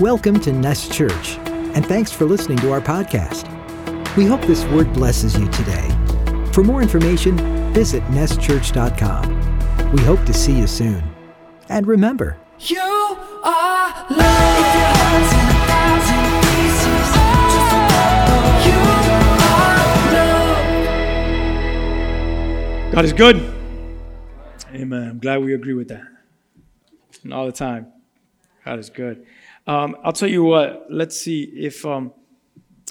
Welcome to Nest Church, and thanks for listening to our podcast. We hope this word blesses you today. For more information, visit nestchurch.com. We hope to see you soon. And remember, You are love. If your heart's in a thousand pieces, just remember, you are love. God is good. Amen. I'm glad we agree with that. And all the time. God is good. Um, I'll tell you what. Let's see if um,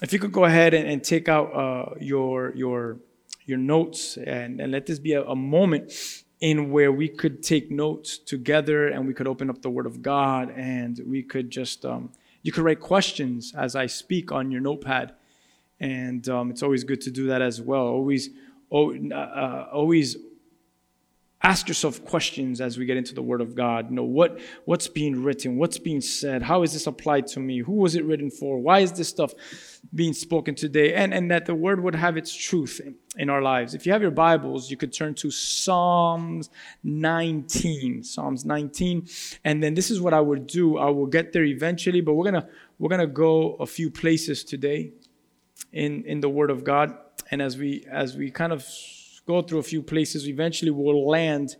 if you could go ahead and, and take out uh, your your your notes and, and let this be a, a moment in where we could take notes together and we could open up the Word of God and we could just um, you could write questions as I speak on your notepad and um, it's always good to do that as well. Always, oh, uh, always ask yourself questions as we get into the Word of God. You know what what's being written, what's being said, how is this applied to me, who was it written for, why is this stuff being spoken today, and and that the Word would have its truth in, in our lives. If you have your Bibles, you could turn to Psalms 19, Psalms 19, and then this is what I would do. I will get there eventually, but we're gonna we're gonna go a few places today in in the Word of God, and as we as we kind of go through a few places, eventually we'll land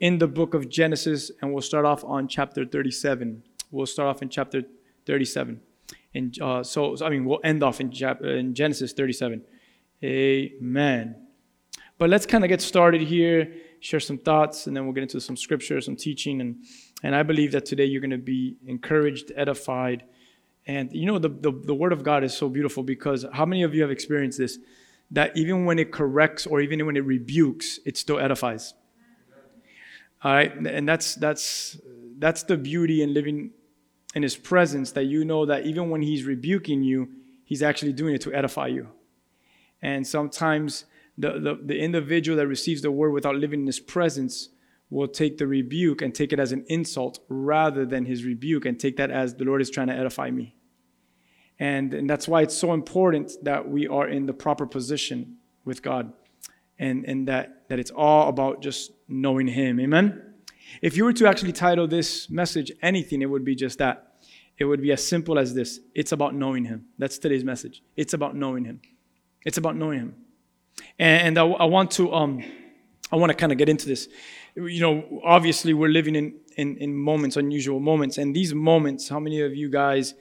in the book of Genesis, and we'll start off on chapter 37. We'll start off in chapter 37, and uh, so, so I mean we'll end off in, chap- in Genesis 37. Amen. But let's kind of get started here, share some thoughts, and then we'll get into some scripture, some teaching, and and I believe that today you're going to be encouraged, edified, and you know, the, the, the Word of God is so beautiful because how many of you have experienced this? That even when it corrects or even when it rebukes, it still edifies. All right, and that's that's that's the beauty in living in His presence. That you know that even when He's rebuking you, He's actually doing it to edify you. And sometimes the, the, the individual that receives the word without living in His presence will take the rebuke and take it as an insult rather than His rebuke and take that as the Lord is trying to edify me. And, and that's why it's so important that we are in the proper position with God and, and that, that it's all about just knowing Him. Amen? If you were to actually title this message anything, it would be just that. It would be as simple as this it's about knowing Him. That's today's message. It's about knowing Him. It's about knowing Him. And, and I, I want to. Um, I want to kind of get into this. You know, obviously, we're living in, in, in moments, unusual moments. And these moments, how many of you guys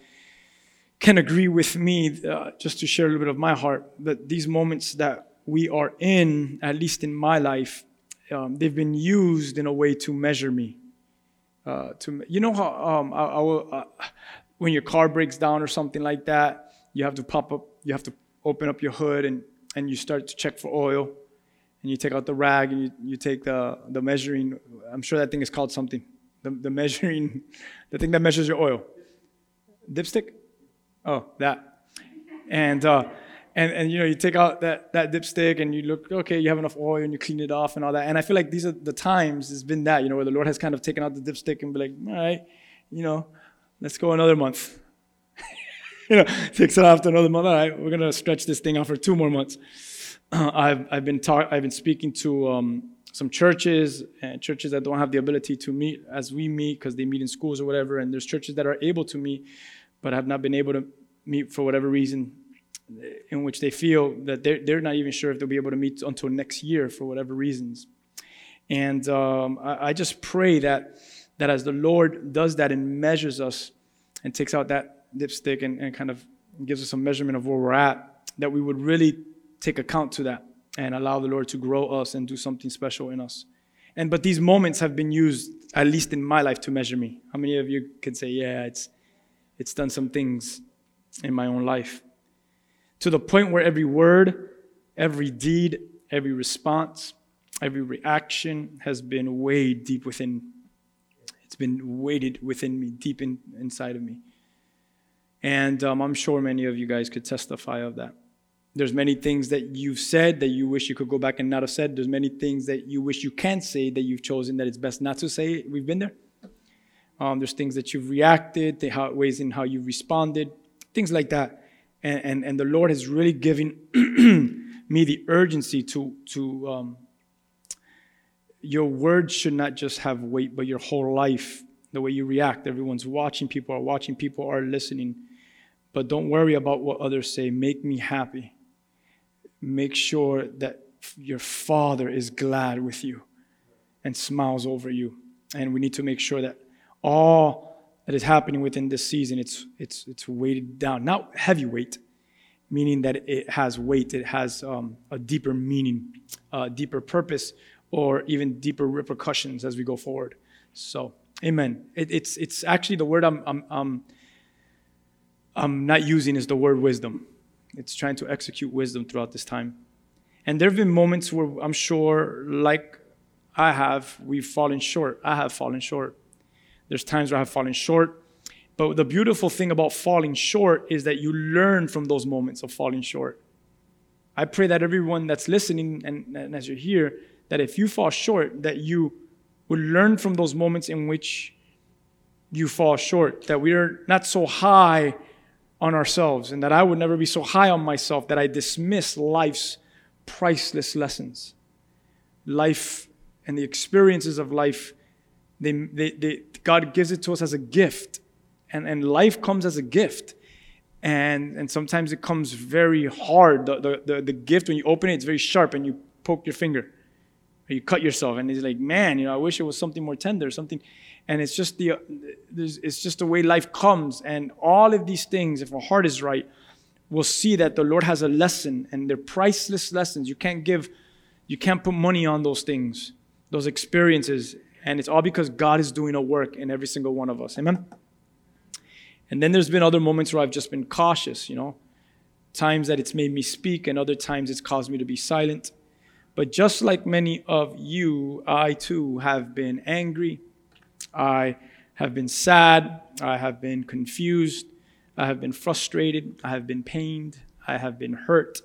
can agree with me, uh, just to share a little bit of my heart, that these moments that we are in, at least in my life, um, they've been used in a way to measure me. Uh, to you know how um, I, I will, uh, when your car breaks down or something like that, you have to pop up, you have to open up your hood and, and you start to check for oil, and you take out the rag and you, you take the the measuring. I'm sure that thing is called something. The, the measuring, the thing that measures your oil. Dipstick. Oh, that. And uh, and and you know you take out that that dipstick and you look okay you have enough oil and you clean it off and all that. And i feel like these are the times it's been that you know where the lord has kind of taken out the dipstick and be like all right you know let's go another month. You know takes it after another month. All right we're gonna stretch this thing out for two more months. I've i've been talk, i've been speaking to um, some churches and churches that don't have the ability to meet as we meet because they meet in schools or whatever. And there's churches that are able to meet but have not been able to meet for whatever reason in which they feel that they're, they're not even sure if they'll be able to meet until next year for whatever reasons. And um, I, I, just pray that, that as the Lord does that and measures us and takes out that dipstick and, and kind of gives us a measurement of where we're at, that we would really take account to that and allow the Lord to grow us and do something special in us. And but these moments have been used, at least in my life, to measure me. How many of you can say, yeah, it's it's done some things in my own life? to the point where every word, every deed, every response, every reaction has been weighed deep within. It's been weighted within me, deep in, inside of me. And um, I'm sure many of you guys could testify of that. There's many things that you've said that you wish you could go back and not have said. There's many things that you wish you can't say that you've chosen that it's best not to say. We've been there. Um, there's things that you've reacted, the how, ways in how you responded, things like that and, and, and the Lord has really given me the urgency to, to um, your words should not just have weight, but your whole life the way you react. Everyone's watching, people are watching, people are listening. But don't worry about what others say. Make me happy. Make sure that your Father is glad with you and smiles over you. And we need to make sure that all that is happening within this season, it's, it's, it's weighted down. Not heavy weight, meaning that it has weight, it has um, a deeper meaning, a deeper purpose, or even deeper repercussions as we go forward. So, amen. It, it's, it's actually the word I'm, I'm, I'm, I'm not using is the word wisdom. It's trying to execute wisdom throughout this time. And there have been moments where I'm sure, like I have, we've fallen short. I have fallen short. There's times where I have fallen short. But the beautiful thing about falling short is that you learn from those moments of falling short. I pray that everyone that's listening and, and as you're here, that if you fall short, that you would learn from those moments in which you fall short, that we are not so high on ourselves, and that I would never be so high on myself that I dismiss life's priceless lessons. Life and the experiences of life, they, they, they, God gives it to us as a gift. And, and life comes as a gift. And, and sometimes it comes very hard. The, the, the, the gift, when you open it, it's very sharp and you poke your finger or you cut yourself. And it's like, man, you know, I wish it was something more tender, something. And it's just the, it's just the way life comes. And all of these things, if our heart is right, we'll see that the Lord has a lesson and they're priceless lessons. You can't give, you can't put money on those things those experiences. And it's all because God is doing a work in every single one of us. Amen? And then there's been other moments where I've just been cautious, you know, times that it's made me speak, and other times it's caused me to be silent. But just like many of you, I too have been angry. I have been sad. I have been confused. I have been frustrated. I have been pained. I have been hurt.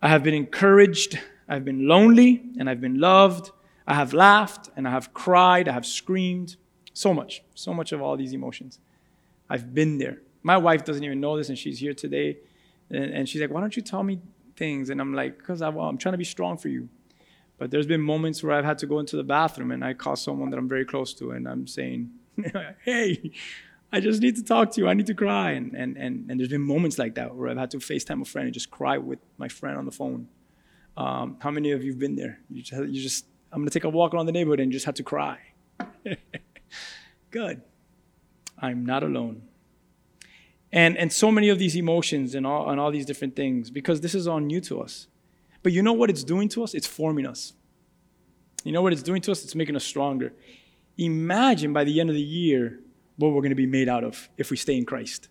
I have been encouraged. I've been lonely and I've been loved. I have laughed and I have cried, I have screamed. So much, so much of all these emotions. I've been there. My wife doesn't even know this, and she's here today. And, and she's like, Why don't you tell me things? And I'm like, Because I'm trying to be strong for you. But there's been moments where I've had to go into the bathroom and I call someone that I'm very close to, and I'm saying, Hey, I just need to talk to you. I need to cry. And, and, and, and there's been moments like that where I've had to FaceTime a friend and just cry with my friend on the phone. Um, how many of you have been there? You just, you just I'm going to take a walk around the neighborhood and just have to cry. Good. I'm not alone. And, and so many of these emotions and all, and all these different things, because this is all new to us. But you know what it's doing to us? It's forming us. You know what it's doing to us? It's making us stronger. Imagine by the end of the year what we're going to be made out of if we stay in Christ.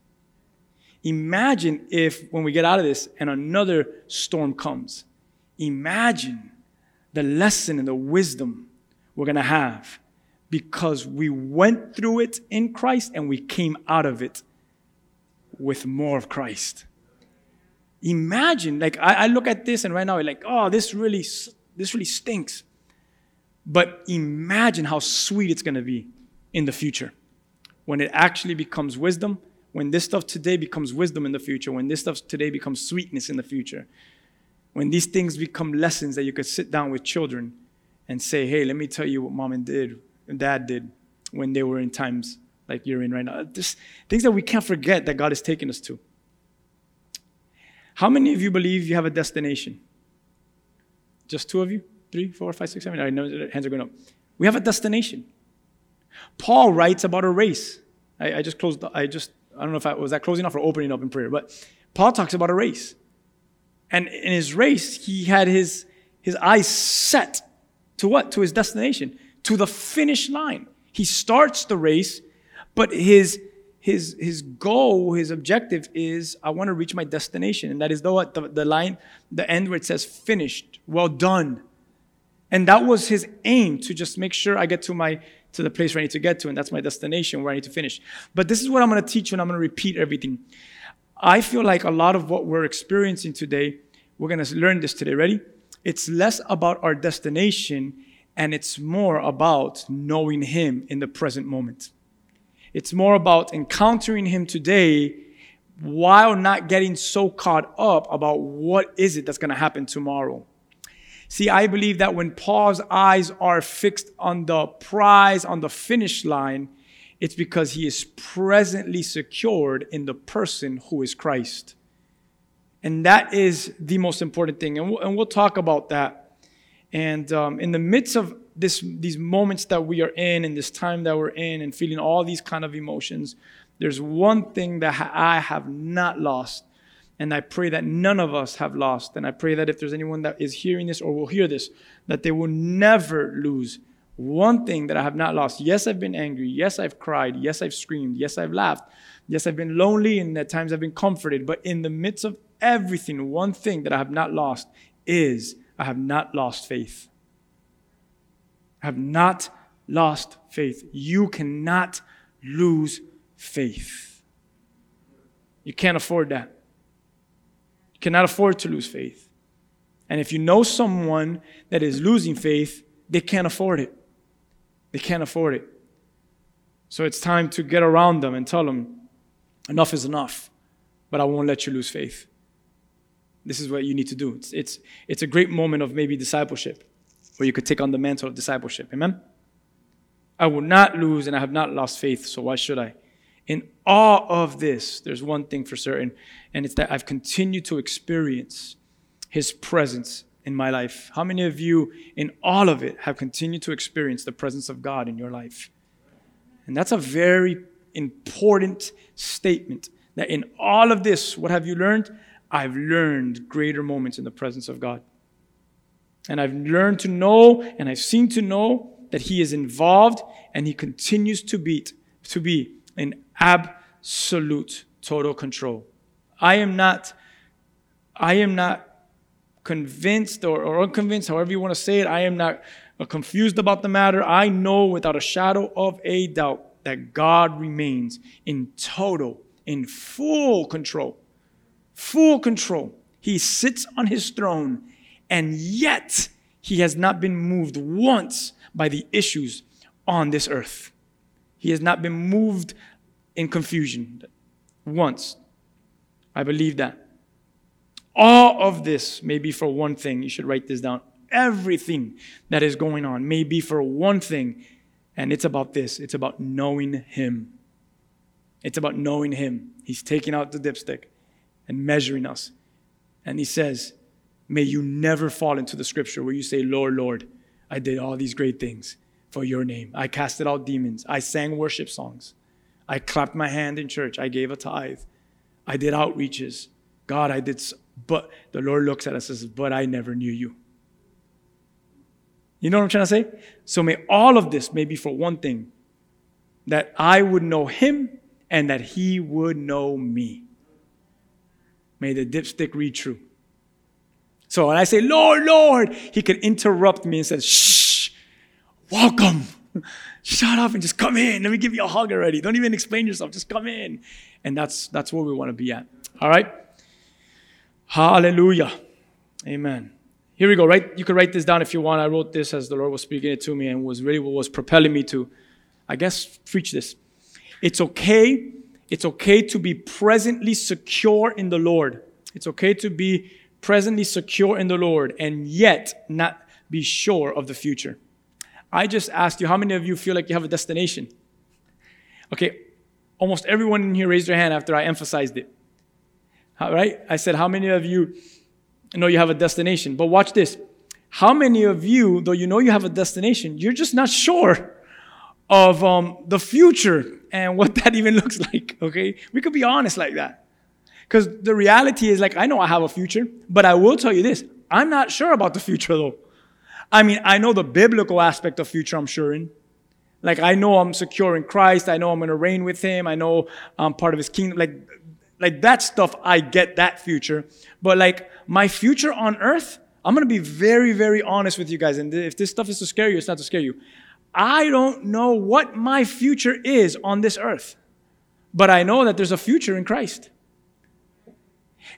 Imagine if when we get out of this and another storm comes. Imagine the lesson and the wisdom we're going to have because we went through it in Christ and we came out of it with more of Christ. Imagine, like I, I look at this and right now, I'm like, oh, this really, this really stinks. But imagine how sweet it's going to be in the future when it actually becomes wisdom. When this stuff today becomes wisdom in the future, when this stuff today becomes sweetness in the future, when these things become lessons that you could sit down with children and say, hey, let me tell you what mom and did dad did when they were in times like you're in right now. Just things that we can't forget that God has taken us to. How many of you believe you have a destination? Just two of you? Three, four, five, six, seven? I know hands are going up. We have a destination. Paul writes about a race. I, I just closed, I just, I don't know if I was that closing off or opening up in prayer, but Paul talks about a race. And in his race, he had his, his eyes set to what? To his destination, to the finish line. He starts the race, but his, his, his goal, his objective is I want to reach my destination. And that is the, the, the line, the end where it says finished, well done. And that was his aim to just make sure I get to my to the place where I need to get to, and that's my destination where I need to finish. But this is what I'm going to teach you, and I'm going to repeat everything. I feel like a lot of what we're experiencing today, we're going to learn this today. Ready? It's less about our destination and it's more about knowing Him in the present moment. It's more about encountering Him today while not getting so caught up about what is it that's going to happen tomorrow. See, I believe that when Paul's eyes are fixed on the prize, on the finish line, It's because he is presently secured in the person who is Christ. And that is the most important thing. And we'll, and we'll talk about that. And um, in the midst of this, these moments that we are in, and this time that we're in, and feeling all these kind of emotions, there's one thing that I have not lost. And I pray that none of us have lost. And I pray that if there's anyone that is hearing this or will hear this, that they will never lose one thing that I have not lost. Yes, I've been angry. Yes, I've cried. Yes, I've screamed. Yes, I've laughed. Yes, I've been lonely and at times I've been comforted. But in the midst of everything, one thing that I have not lost is I have not lost faith. I have not lost faith. You cannot lose faith. You can't afford that. You cannot afford to lose faith. And if you know someone that is losing faith, they can't afford it. They can't afford it. So it's time to get around them and tell them, enough is enough, but I won't let you lose faith. This is what you need to do. It's, it's, it's a great moment of maybe discipleship where you could take on the mantle of discipleship. Amen? I will not lose and I have not lost faith, so why should I? In all of this, there's one thing for certain, and it's that I've continued to experience His presence in my life. How many of you, in all of it, have continued to experience the presence of God in your life? And that's a very important statement that in all of this, what have you learned? I've learned greater moments in the presence of God. And I've learned to know and I've seen to know that He is involved and He continues to be, to be in absolute total control. I am not, I am not convinced or, or unconvinced, however you want to say it. I am not confused about the matter. I know without a shadow of a doubt that God remains in total, in full control. Full control. He sits on his throne, and yet he has not been moved once by the issues on this earth. He has not been moved in confusion once. I believe that. All of this may be for one thing. You should write this down. Everything that is going on may be for one thing, and it's about this it's about knowing Him. It's about knowing Him. He's taking out the dipstick and measuring us. And He says, May you never fall into the scripture where you say, Lord, Lord, I did all these great things for your name. I casted out demons. I sang worship songs. I clapped my hand in church. I gave a tithe. I did outreaches. God, I did, but the Lord looks at us and says, But I never knew you. You know what I'm trying to say? So may all of this may be for one thing that I would know him and that he would know me. May the dipstick read true. So when I say, Lord, Lord, he could interrupt me and says, Shh, welcome. Shut up and just come in. Let me give you a hug already. Don't even explain yourself. Just come in. And that's that's where we want to be at. All right? Hallelujah. Amen. Here we go, right? You can write this down if you want. I wrote this as the Lord was speaking it to me and was really what was propelling me to, I guess, preach this. It's okay. It's okay to be presently secure in the Lord. It's okay to be presently secure in the Lord and yet not be sure of the future. I just asked you, how many of you feel like you have a destination? Okay, almost everyone in here raised their hand after I emphasized it. Right? I said, how many of you know you have a destination? But watch this. How many of you, though you know you have a destination, you're just not sure of um, the future and what that even looks like, okay? We could be honest like that. Because the reality is, like, I know I have a future, but I will tell you this I'm not sure about the future, though. I mean, I know the biblical aspect of future I'm sure in. Like, I know I'm secure in Christ. I know I'm going to reign with Him. I know I'm part of His kingdom. Like, like that stuff, I get that future. But like my future on earth, I'm to be very, very honest with you guys. And if this stuff is to scare you, it's not to scare you. I don't know what my future is on this earth, but I know that there's a future in Christ.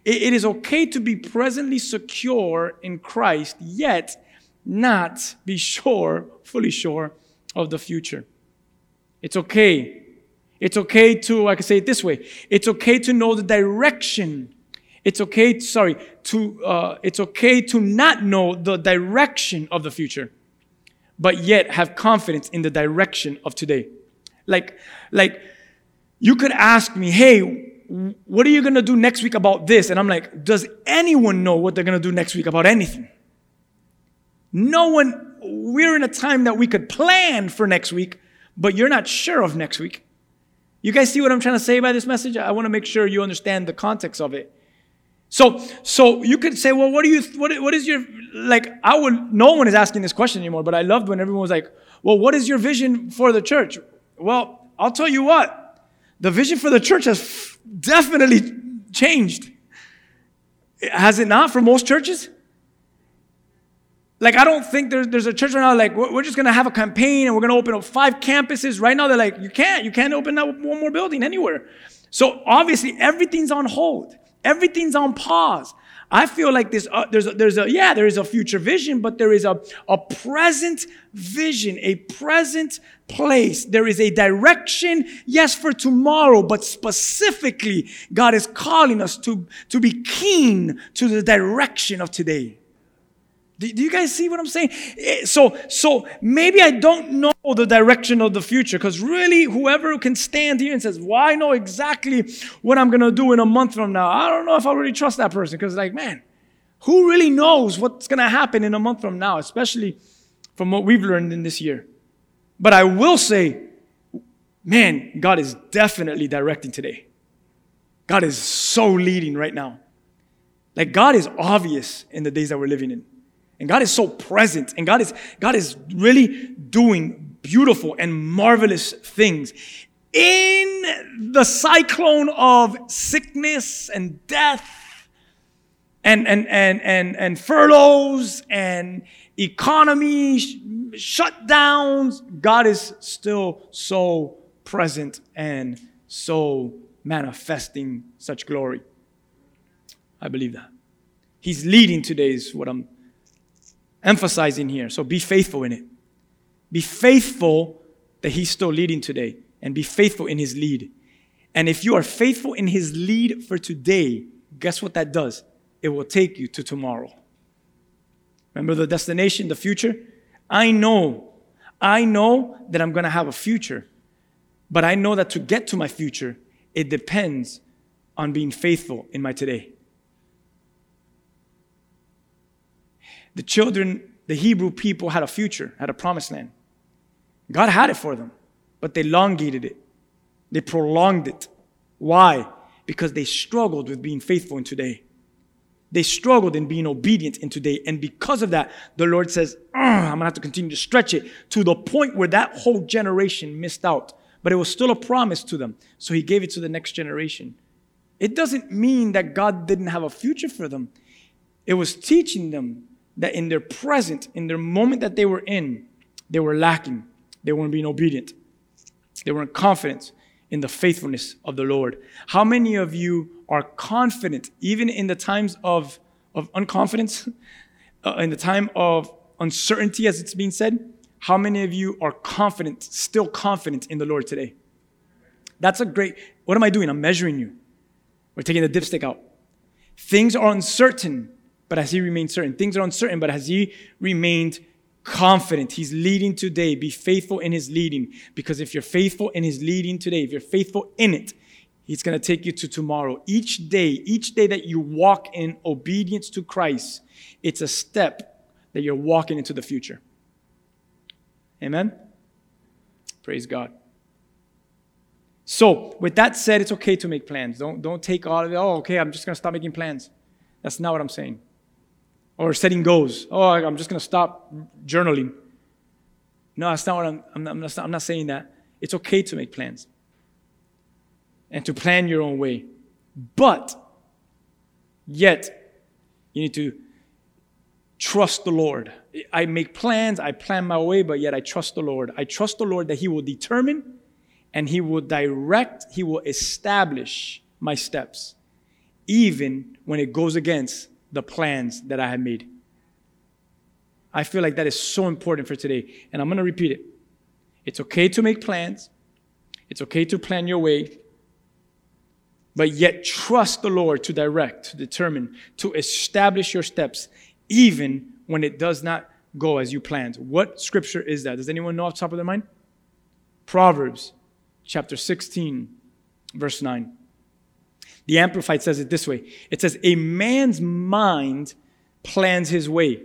it is okay to be presently secure in Christ, yet not be sure, fully sure of the future. It's okay it's okay to, I can say it this way. It's okay to know the direction. It's okay, sorry, to, uh, it's okay to not know the direction of the future, but yet have confidence in the direction of today. Like, like you could ask me, hey, what are you gonna do next week about this? And I'm like, does anyone know what they're gonna do next week about anything? No one, we're in a time that we could plan for next week, but you're not sure of next week. You guys see what I'm trying to say by this message? I want to make sure you understand the context of it. So, so you could say, well, what do you, what, what is your, like, I would, no one is asking this question anymore, but I loved when everyone was like, well, what is your vision for the church? Well, I'll tell you what, the vision for the church has definitely changed. Has it not for most churches? Like, I don't think there's, there's a church right now, like, we're, we're just gonna have a campaign and we're gonna open up five campuses. Right now, they're like, you can't, you can't open up one more building anywhere. So obviously, everything's on hold, everything's on pause. I feel like this, uh, there's, a, there's a, yeah, there is a future vision, but there is a, a present vision, a present place. There is a direction, yes, for tomorrow, but specifically, God is calling us to, to be keen to the direction of today. Do, do you guys see what I'm saying? Eh, So, so maybe I don't know the direction of the future because really, whoever can stand here and says, "Well, I know exactly what I'm gonna do in a month from now," I don't know if I really trust that person because, like, man, who really knows what's gonna happen in a month from now, especially from what we've learned in this year? But I will say, man, God is definitely directing today. God is so leading right now. Like God is obvious in the days that we're living in. And God is so present. And God is, God is really doing beautiful and marvelous things. In the cyclone of sickness and death and, and, and, and, and furloughs and economy sh- shutdowns, God is still so present and so manifesting such glory. I believe that. He's leading today, is what I'm emphasizing here. So be faithful in it. Be faithful that He's still leading today, and be faithful in His lead. And if you are faithful in His lead for today, guess what that does? It will take you to tomorrow. Remember the destination, the future? I know, I know that I'm gonna have a future, but I know that to get to my future, it depends on being faithful in my today. The children, the Hebrew people had a future, had a promised land. God had it for them, but they elongated it. They prolonged it. Why? Because they struggled with being faithful in today. They struggled in being obedient in today. And because of that, the Lord says, I'm going to have to continue to stretch it to the point where that whole generation missed out. But it was still a promise to them. So he gave it to the next generation. It doesn't mean that God didn't have a future for them. It was teaching them that in their present, in their moment that they were in, they were lacking. They weren't being obedient. They weren't confident in the faithfulness of the Lord. How many of you are confident, even in the times of, of unconfidence, uh, in the time of uncertainty, as it's being said? How many of you are confident, still confident in the Lord today? That's a great, what am I doing? I'm measuring you. We're taking the dipstick out. Things are uncertain, but has he remained certain? Things are uncertain, but has he remained confident? He's leading today. Be faithful in his leading. Because if you're faithful in his leading today, if you're faithful in it, he's going to take you to tomorrow. Each day, each day that you walk in obedience to Christ, it's a step that you're walking into the future. Amen? Praise God. So, with that said, it's okay to make plans. Don't, don't take all of it. Oh, okay, I'm just going to stop making plans. That's not what I'm saying. Or setting goals. Oh, I'm just going to stop journaling. No, that's not what I'm, I'm, not, I'm, not, I'm not saying that. It's okay to make plans and to plan your own way. But, yet, you need to trust the Lord. I make plans, I plan my way, but yet I trust the Lord. I trust the Lord that He will determine and He will direct, He will establish my steps, even when it goes against the plans that I have made. I feel like that is so important for today. And I'm going to repeat it. It's okay to make plans, it's okay to plan your way, but yet trust the Lord to direct, to determine, to establish your steps, even when it does not go as you planned. What scripture is that? Does anyone know off the top of their mind? Proverbs chapter 16, verse 9. The Amplified says it this way it says, A man's mind plans his way.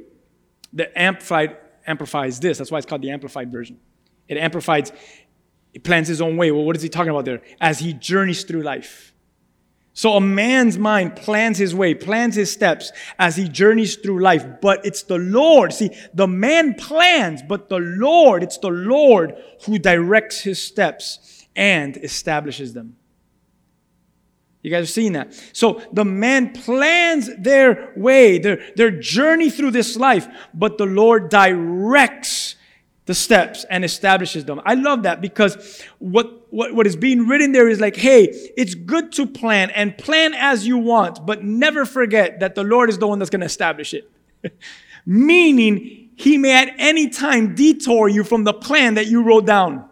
The Amplified amplifies this. That's why it's called the Amplified version. It amplifies, it plans his own way. Well, what is he talking about there? As he journeys through life. So a man's mind plans his way, plans his steps as he journeys through life, but it's the Lord. See, the man plans, but the Lord, it's the Lord who directs his steps and establishes them. You guys are seeing that. So the man plans their way, their, their journey through this life, but the Lord directs the steps and establishes them. I love that because what, what, what is being written there is like, hey, it's good to plan and plan as you want, but never forget that the Lord is the one that's going to establish it. Meaning, he may at any time detour you from the plan that you wrote down.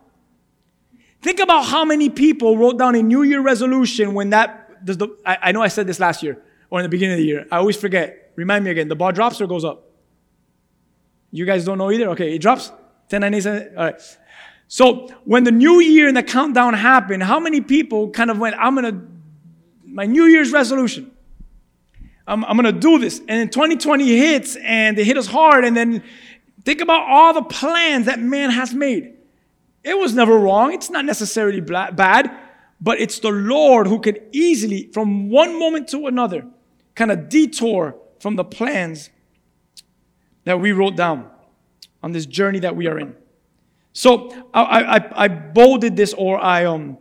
Think about how many people wrote down a New Year resolution when that, does the, I, I know I said this last year or in the beginning of the year. I always forget. Remind me again. The ball drops or goes up? You guys don't know either? Okay, it drops? 10, 9, 8, 7. All right. So when the new year and the countdown happened, how many people kind of went, I'm going to, my New Year's resolution, I'm, I'm going to do this. And then 2020 hits and they hit us hard. And then think about all the plans that man has made. It was never wrong. It's not necessarily bad, but it's the Lord who could easily, from one moment to another, kind of detour from the plans that we wrote down on this journey that we are in. So I, I, I bolded this or I, um,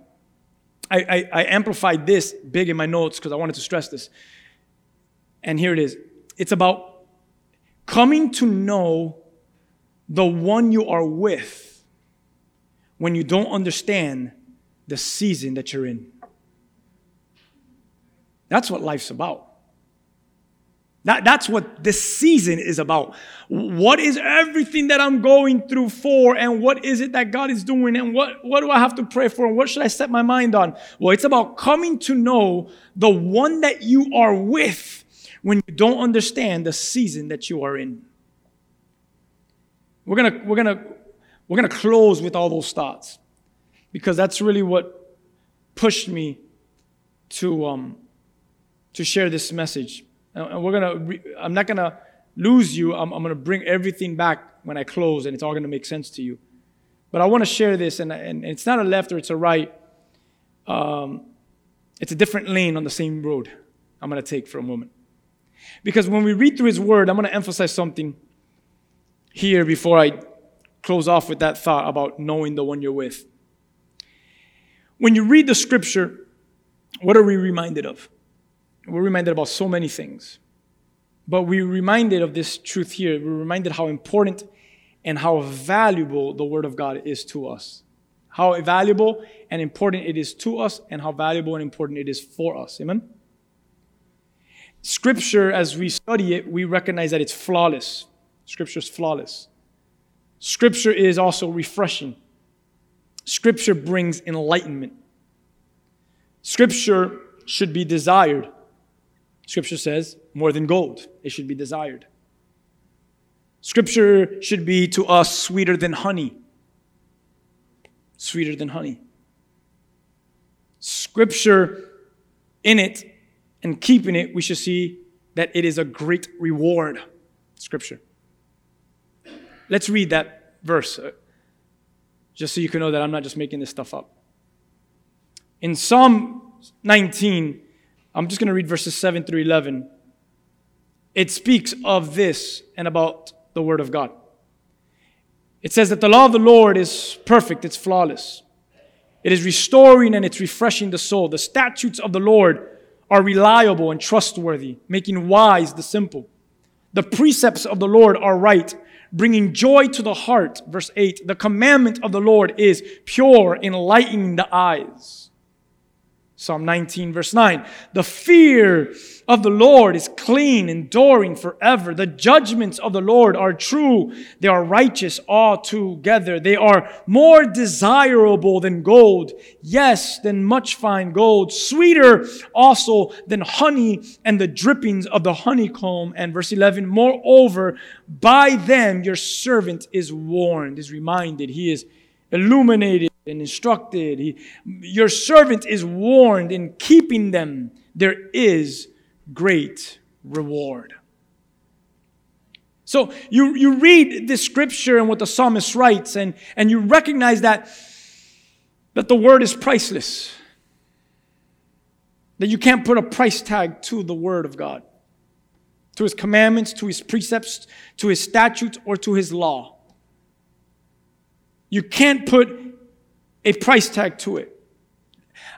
I, I, I amplified this big in my notes because I wanted to stress this. And here it is it's about coming to know the one you are with when you don't understand the season that you're in. That's what life's about. That, that's what this season is about. What is everything that I'm going through for, and what is it that God is doing, and what, what do I have to pray for, and what should I set my mind on? Well, it's about coming to know the one that you are with when you don't understand the season that you are in. We're gonna, we're gonna, we're gonna close with all those thoughts because that's really what pushed me to, um, to share this message. And we're gonna, re- I'm not gonna lose you. I'm, I'm gonna bring everything back when I close, and it's all gonna make sense to you. But I want to share this, and, and it's not a left or it's a right. Um, it's a different lane on the same road. I'm gonna take for a moment, because when we read through His Word, I'm gonna emphasize something here before I close off with that thought about knowing the one you're with. When you read the Scripture, what are we reminded of? We're reminded about so many things. But we're reminded of this truth here. We're reminded how important and how valuable the Word of God is to us. How valuable and important it is to us, and how valuable and important it is for us. Amen? Scripture, as we study it, we recognize that it's flawless. Scripture is flawless. Scripture is also refreshing. Scripture brings enlightenment. Scripture should be desired. Scripture says, more than gold, it should be desired. Scripture should be to us sweeter than honey. Sweeter than honey. Scripture in it and keeping it, we should see that it is a great reward. Scripture. Let's read that verse just so you can know that I'm not just making this stuff up. In Psalm 19, I'm just going to read verses 7 through 11. It speaks of this and about the Word of God. It says that the law of the Lord is perfect, it's flawless. It is restoring and it's refreshing the soul. The statutes of the Lord are reliable and trustworthy, making wise the simple. The precepts of the Lord are right, bringing joy to the heart. Verse 8 The commandment of the Lord is pure, enlightening the eyes. Psalm 19, verse 9. The fear of the Lord is clean, enduring forever. The judgments of the Lord are true. They are righteous altogether. They are more desirable than gold. Yes, than much fine gold. Sweeter also than honey and the drippings of the honeycomb. And verse 11, moreover, by them your servant is warned, is reminded. He is illuminated and instructed. He, your servant is warned in keeping them. There is great reward. So you, you read this scripture and what the psalmist writes, and, and you recognize that, that the word is priceless. That you can't put a price tag to the word of God, to his commandments, to his precepts, to his statutes, or to his law. You can't put a price tag to it.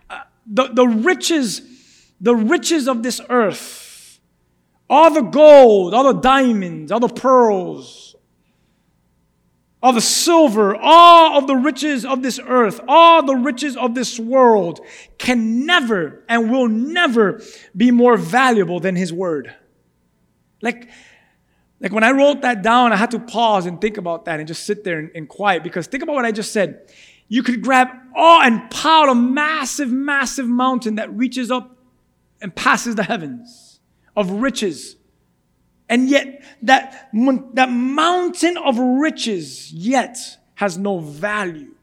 Uh, the, the riches, the riches of this earth, all the gold, all the diamonds, all the pearls, all the silver, all of the riches of this earth, all the riches of this world can never and will never be more valuable than His Word. Like, like when I wrote that down, I had to pause and think about that and just sit there and, and quiet because think about what I just said. You could grab all and pile a massive, massive mountain that reaches up and passes the heavens of riches. And yet, that, that mountain of riches yet has no value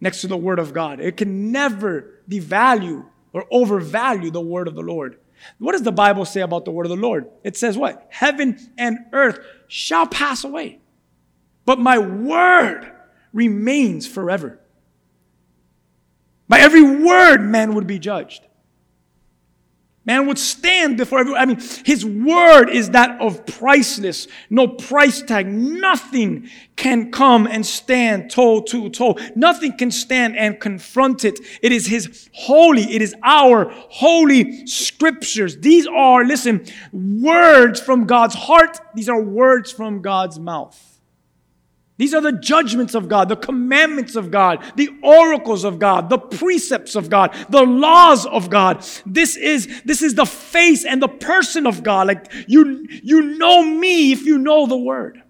next to the Word of God. It can never devalue or overvalue the Word of the Lord. What does the Bible say about the word of the Lord? It says what? Heaven and earth shall pass away, but my word remains forever. By every word, man would be judged. Man would stand before everyone. I mean, his word is that of priceless, no price tag. Nothing can come and stand toe to toe. Nothing can stand and confront it. It is his holy, it is our holy scriptures. These are, listen, words from God's heart. These are words from God's mouth. These are the judgments of God, the commandments of God, the oracles of God, the precepts of God, the laws of God. This is, this is the face and the person of God. Like you, you know me if you know the word.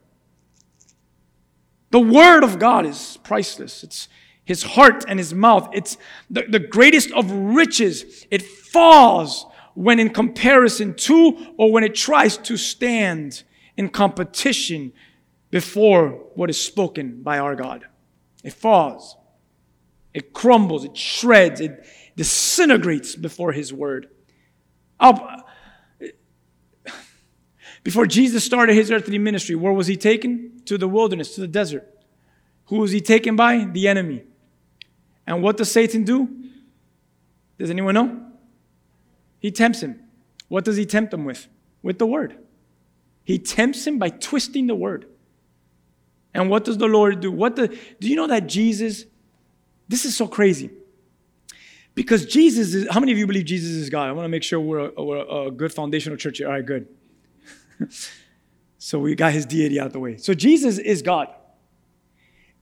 The word of God is priceless. It's his heart and his mouth. It's the, the greatest of riches. It falls when in comparison to or when it tries to stand in competition before what is spoken by our God. It falls, it crumbles, it shreds, it disintegrates before His word. I'll, before Jesus started his earthly ministry, where was he taken? To the wilderness, to the desert. Who was he taken by? The enemy. And what does Satan do? Does anyone know? He tempts him. What does he tempt him with? With the word. He tempts him by twisting the word. And what does the Lord do? What the, do you know that Jesus, this is so crazy. Because Jesus is, how many of you believe Jesus is God? I want to make sure we're a, we're a good foundational church here. All right, good. so we got his deity out the way. So Jesus is God.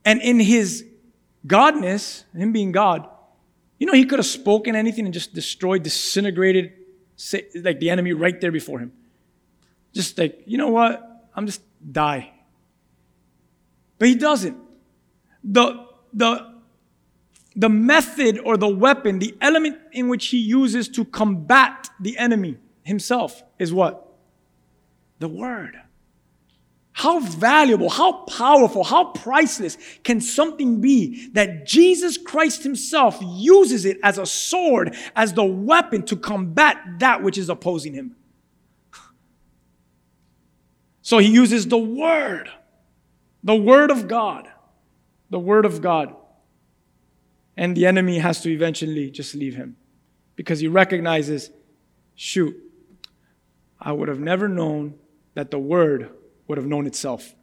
And in his godness, him being God, you know, he could have spoken anything and just destroyed, disintegrated, like the enemy right there before him. Just like, you know what? I'm just die. But he doesn't. The, the, the method or the weapon, the element in which he uses to combat the enemy himself is what? The word. How valuable, how powerful, how priceless can something be that Jesus Christ Himself uses it as a sword, as the weapon to combat that which is opposing Him? So He uses the Word. The Word of God. The Word of God. And the enemy has to eventually just leave him because he recognizes, shoot, I would have never known that the Word would have known itself.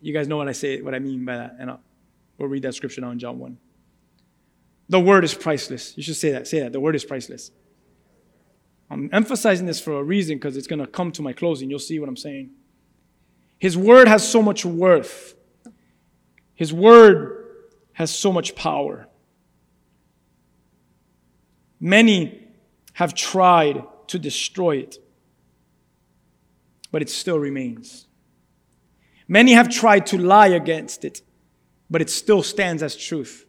You guys know what I say, what I mean by that. And I'll, we'll read that scripture now in John 1. The Word is priceless. You should say that. Say that. The Word is priceless. I'm emphasizing this for a reason because it's going to come to my closing. You'll see what I'm saying. His word has so much worth. His word has so much power. Many have tried to destroy it, but it still remains. Many have tried to lie against it, but it still stands as truth.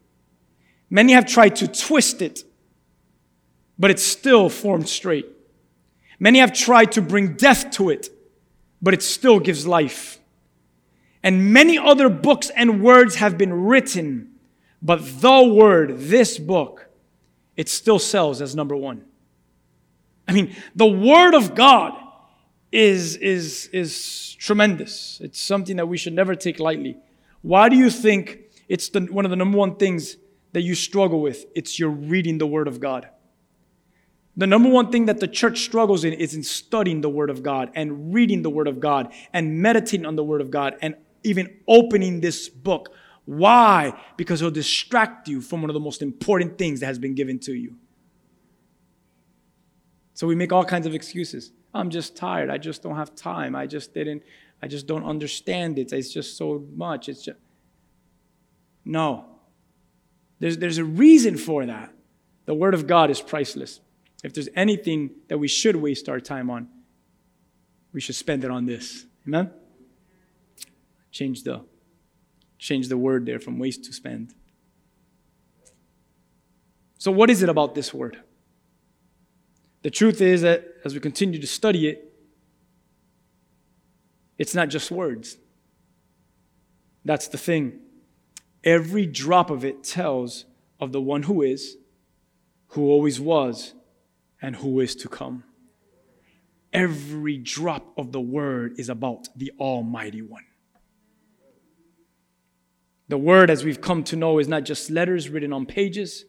Many have tried to twist it, but it still formed straight. Many have tried to bring death to it, but it still gives life. And many other books and words have been written, But the word, this book, it still sells as number one. I mean, the word of God is, is, is tremendous. It's something that we should never take lightly. Why do you think it's the, one of the number one things that you struggle with? It's your reading the word of God. The number one thing that the church struggles in is in studying the Word of God and reading the Word of God and meditating on the Word of God and even opening this book. Why? Because it'll distract you from one of the most important things that has been given to you. So we make all kinds of excuses. I'm just tired. I just don't have time. I just didn't, I just don't understand it. It's just so much. It's just. No. There's, there's a reason for that. The Word of God is priceless. If there's anything that we should waste our time on, we should spend it on this. Amen? Change the change the word there from waste to spend. So what is it about this word? The truth is that as we continue to study it, it's not just words. That's the thing. Every drop of it tells of the one who is, who always was, and who is to come. Every drop of the word is about the Almighty One. The word, as we've come to know, is not just letters written on pages,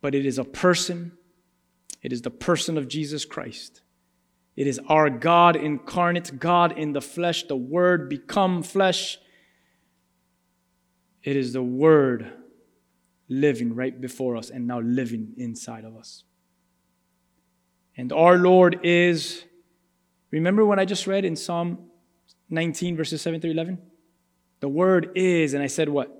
but it is a person. It is the person of Jesus Christ. It is our God incarnate, God in the flesh, the Word become flesh. It is the Word living right before us and now living inside of us. And our Lord is, remember what I just read in Psalm 19, verses 7 through 11? The word is, and I said what?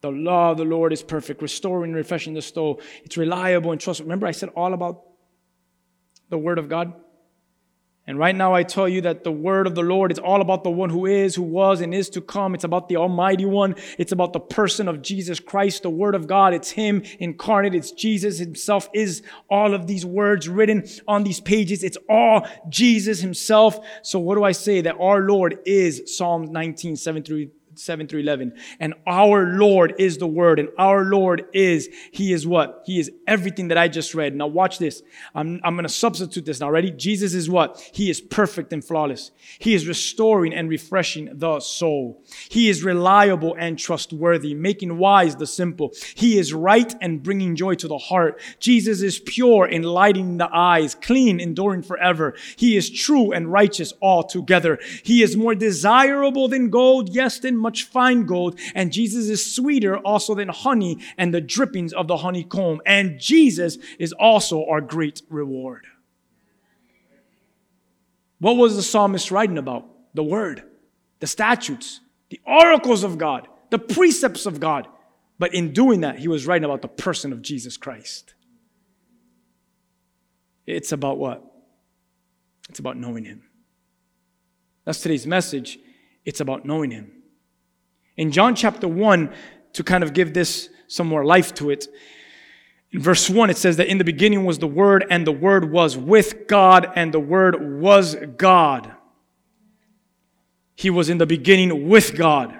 The law of the Lord is perfect, restoring, and refreshing the soul. It's reliable and trustworthy. Remember, I said all about the word of God? And right now, I tell you that the word of the Lord is all about the one who is, who was, and is to come. It's about the Almighty One. It's about the person of Jesus Christ, the word of God. It's Him incarnate. It's Jesus Himself, is all of these words written on these pages. It's all Jesus Himself. So, what do I say? That our Lord is Psalm 19, 7 through 7 through 11. And our Lord is the word and our Lord is, he is what? He is everything that I just read. Now watch this. I'm, I'm going to substitute this now. Ready? Jesus is what? He is perfect and flawless. He is restoring and refreshing the soul. He is reliable and trustworthy, making wise the simple. He is right and bringing joy to the heart. Jesus is pure, enlightening the eyes, clean, enduring forever. He is true and righteous altogether. He is more desirable than gold, yes, than much fine gold, and Jesus is sweeter also than honey and the drippings of the honeycomb. And Jesus is also our great reward. What was the psalmist writing about? The word, the statutes, the oracles of God, the precepts of God. But in doing that, he was writing about the person of Jesus Christ. It's about what? It's about knowing him. That's today's message. It's about knowing him. In John chapter 1, to kind of give this some more life to it, in verse 1, it says that in the beginning was the Word, and the Word was with God, and the Word was God. He was in the beginning with God.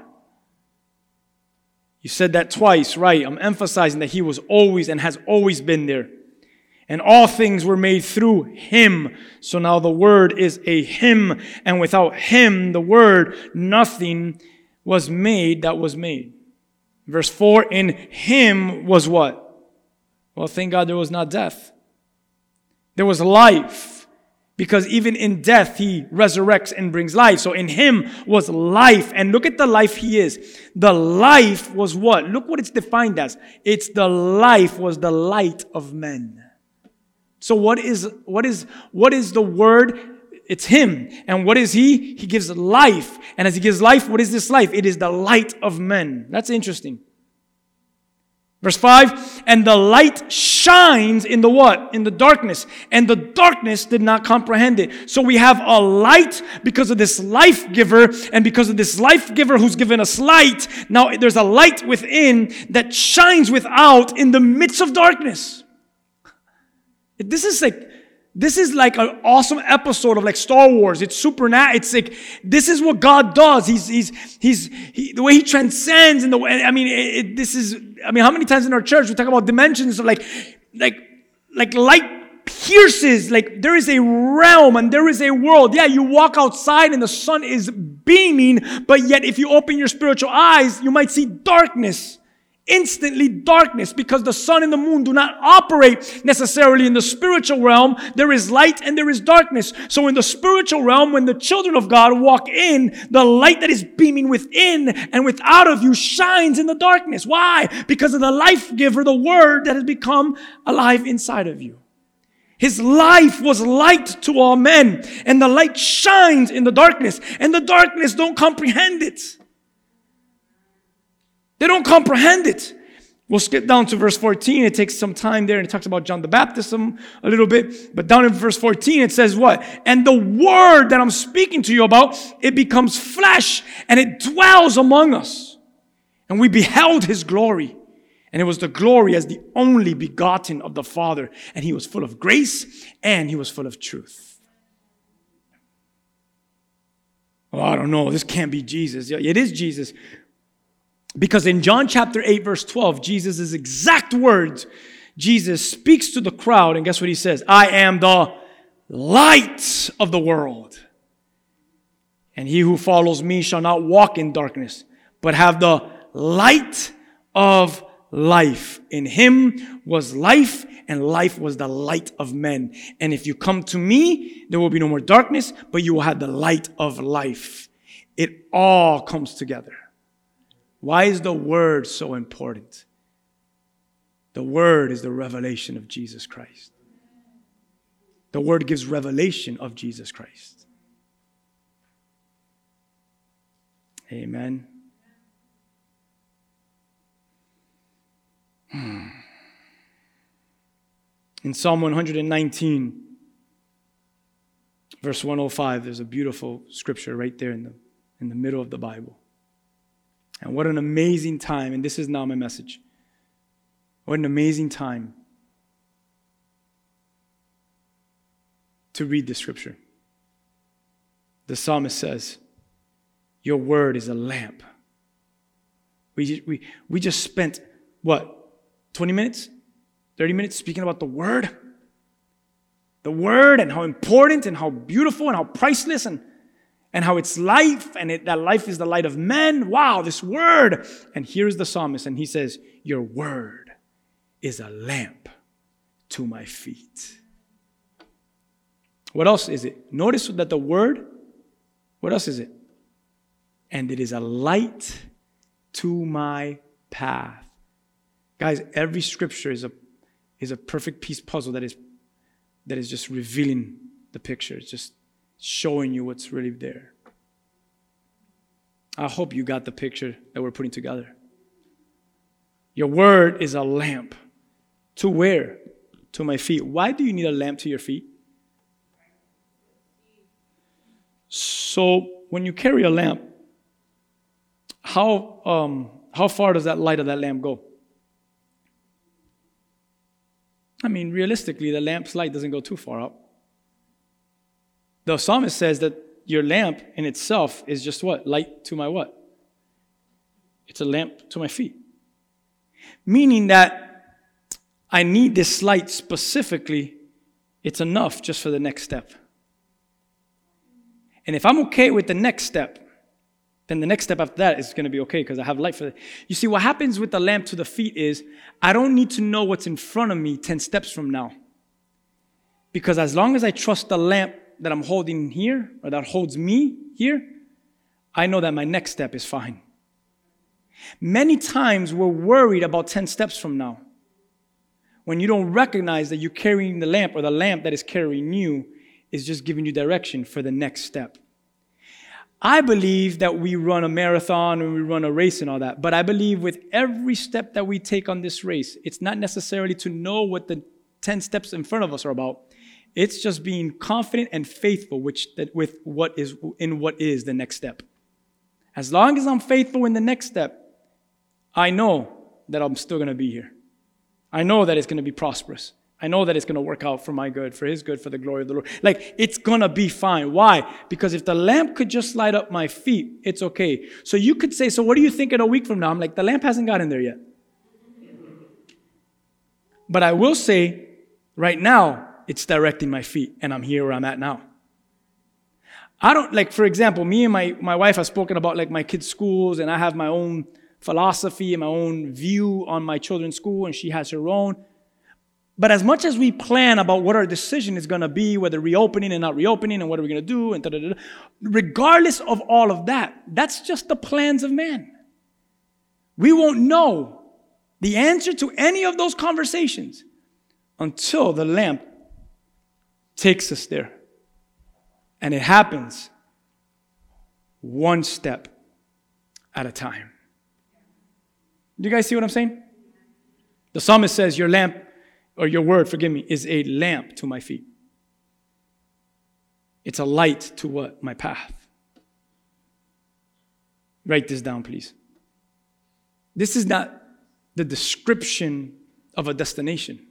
You said that twice, right? I'm emphasizing that He was always and has always been there. And all things were made through Him. So now the Word is a Him, and without Him, the Word, nothing was made that was made. Verse 4 In him was what? Well, thank God there was not death. There was life. Because even in death, he resurrects and brings life. So in him was life. And look at the life he is. The life was what? Look what it's defined as. It's the life was the light of men. So what is, what is, what is the word it's Him. And what is He? He gives life. And as He gives life, what is this life? It is the light of men. That's interesting. Verse 5, and the light shines in the what? In the darkness. And the darkness did not comprehend it. So we have a light because of this life giver, and because of this life giver who's given us light, now there's a light within that shines without in the midst of darkness. This is like This is like an awesome episode of like Star Wars. It's supernatural. It's like this is what God does. He's he's he's he, the way He transcends and the way. I mean, it, it, this is. I mean, how many times in our church we talk about dimensions of like, like, like light pierces. Like there is a realm and there is a world. Yeah, you walk outside and the sun is beaming, but yet if you open your spiritual eyes, you might see darkness instantly darkness because the sun and the moon do not operate necessarily in the spiritual realm. There is light and there is darkness. So in the spiritual realm, when the children of God walk in, the light that is beaming within and without of you shines in the darkness. Why? Because of the life giver, the word that has become alive inside of you. His life was light to all men, and the light shines in the darkness, and the darkness don't comprehend it. They don't comprehend it. We'll skip down to verse 14. It takes some time there and it talks about John the Baptist a little bit. But down in verse 14, it says what? And the word that I'm speaking to you about, it becomes flesh and it dwells among us. And we beheld his glory. And it was the glory as the only begotten of the Father. And he was full of grace and he was full of truth. Oh, I don't know. This can't be Jesus. It is Jesus. Because in John chapter 8, verse 12, Jesus' exact words, Jesus speaks to the crowd, and guess what he says? I am the light of the world. And he who follows me shall not walk in darkness, but have the light of life. In him was life, and life was the light of men. And if you come to me, there will be no more darkness, but you will have the light of life. It all comes together. Why is the Word so important? The Word is the revelation of Jesus Christ. The Word gives revelation of Jesus Christ. Amen. Hmm. In Psalm 119, verse 105, there's a beautiful scripture right there in the, in the middle of the Bible. And what an amazing time. And this is now my message. What an amazing time to read the scripture. The psalmist says, Your word is a lamp. We, we, we just spent, what, 20 minutes? 30 minutes speaking about the word? The word and how important and how beautiful and how priceless and and how it's life and it, that life is the light of men. Wow, this word. And here's the psalmist, and he says, Your word is a lamp to my feet. What else is it? Notice that the word, what else is it? And it is a light to my path. Guys, every scripture is a, is a perfect piece puzzle that is, that is just revealing the picture. It's just showing you what's really there. I hope you got the picture that we're putting together. Your word is a lamp. To where? To my feet. Why do you need a lamp to your feet? So, when you carry a lamp, how, um, how far does that light of that lamp go? I mean, realistically, the lamp's light doesn't go too far up. The psalmist says that your lamp in itself is just what? Light to my what? It's a lamp to my feet. Meaning that I need this light specifically, it's enough just for the next step. And if I'm okay with the next step, then the next step after that is going to be okay because I have light for it. You see, what happens with the lamp to the feet is I don't need to know what's in front of me 10 steps from now. Because as long as I trust the lamp that I'm holding here or that holds me here, I know that my next step is fine. Many times we're worried about 10 steps from now when you don't recognize that you're carrying the lamp or the lamp that is carrying you is just giving you direction for the next step. I believe that we run a marathon and we run a race and all that, but I believe with every step that we take on this race, it's not necessarily to know what the 10 steps in front of us are about. It's just being confident and faithful which, that with what is in what is the next step. As long as I'm faithful in the next step, I know that I'm still going to be here. I know that it's going to be prosperous. I know that it's going to work out for my good, for his good, for the glory of the Lord. Like, it's going to be fine. Why? Because if the lamp could just light up my feet, it's okay. So you could say, So what do you think in a week from now? I'm like, The lamp hasn't gotten in there yet. But I will say, right now, it's directing my feet, and I'm here where I'm at now. I don't, like, for example, me and my, my wife have spoken about, like, my kids' schools, and I have my own philosophy and my own view on my children's school, and she has her own. But as much as we plan about what our decision is going to be, whether reopening and not reopening, and what are we going to do, and da, da, da, regardless of all of that, that's just the plans of man. We won't know the answer to any of those conversations until the lamp takes us there. And it happens one step at a time. Do you guys see what I'm saying? The psalmist says, Your lamp or your word, forgive me, is a lamp to my feet. It's a light to what? My path. Write this down, please. This is not the description of a destination.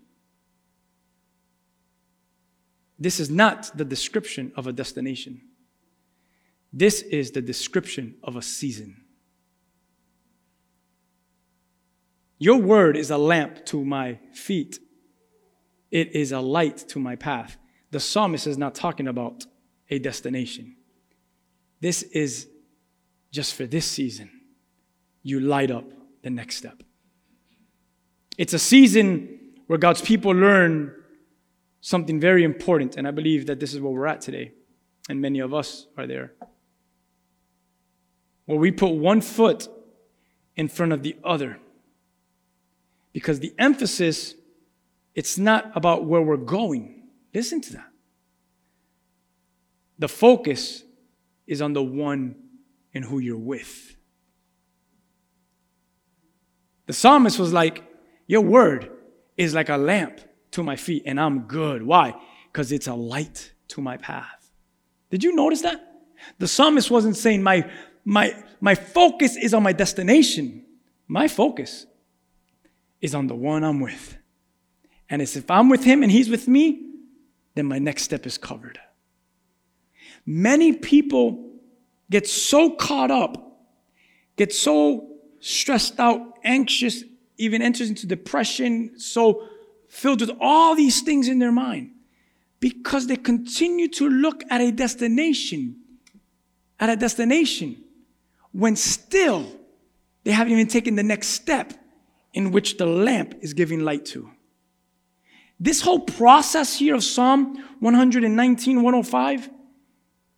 This is not the description of a destination. This is the description of a season. Your word is a lamp to my feet it is a light to my path. The psalmist is not talking about a destination. This is just for this season. You light up the next step. It's a season where God's people learn something very important, and I believe that this is where we're at today, and many of us are there. Where we put one foot in front of the other. Because the emphasis it's not about where we're going. Listen to that. The focus is on the one and who you're with. The psalmist was like, Your word is like a lamp to my feet, and I'm good. Why? Because it's a light to my path. Did you notice that? The psalmist wasn't saying, My, my, my focus is on my destination. My focus is on the one I'm with. And it's if I'm with him and he's with me, then my next step is covered. Many people get so caught up, get so stressed out, anxious, even enters into depression, so filled with all these things in their mind because they continue to look at a destination, at a destination, when still they haven't even taken the next step in which the lamp is giving light to. This whole process here of Psalm 119, 105,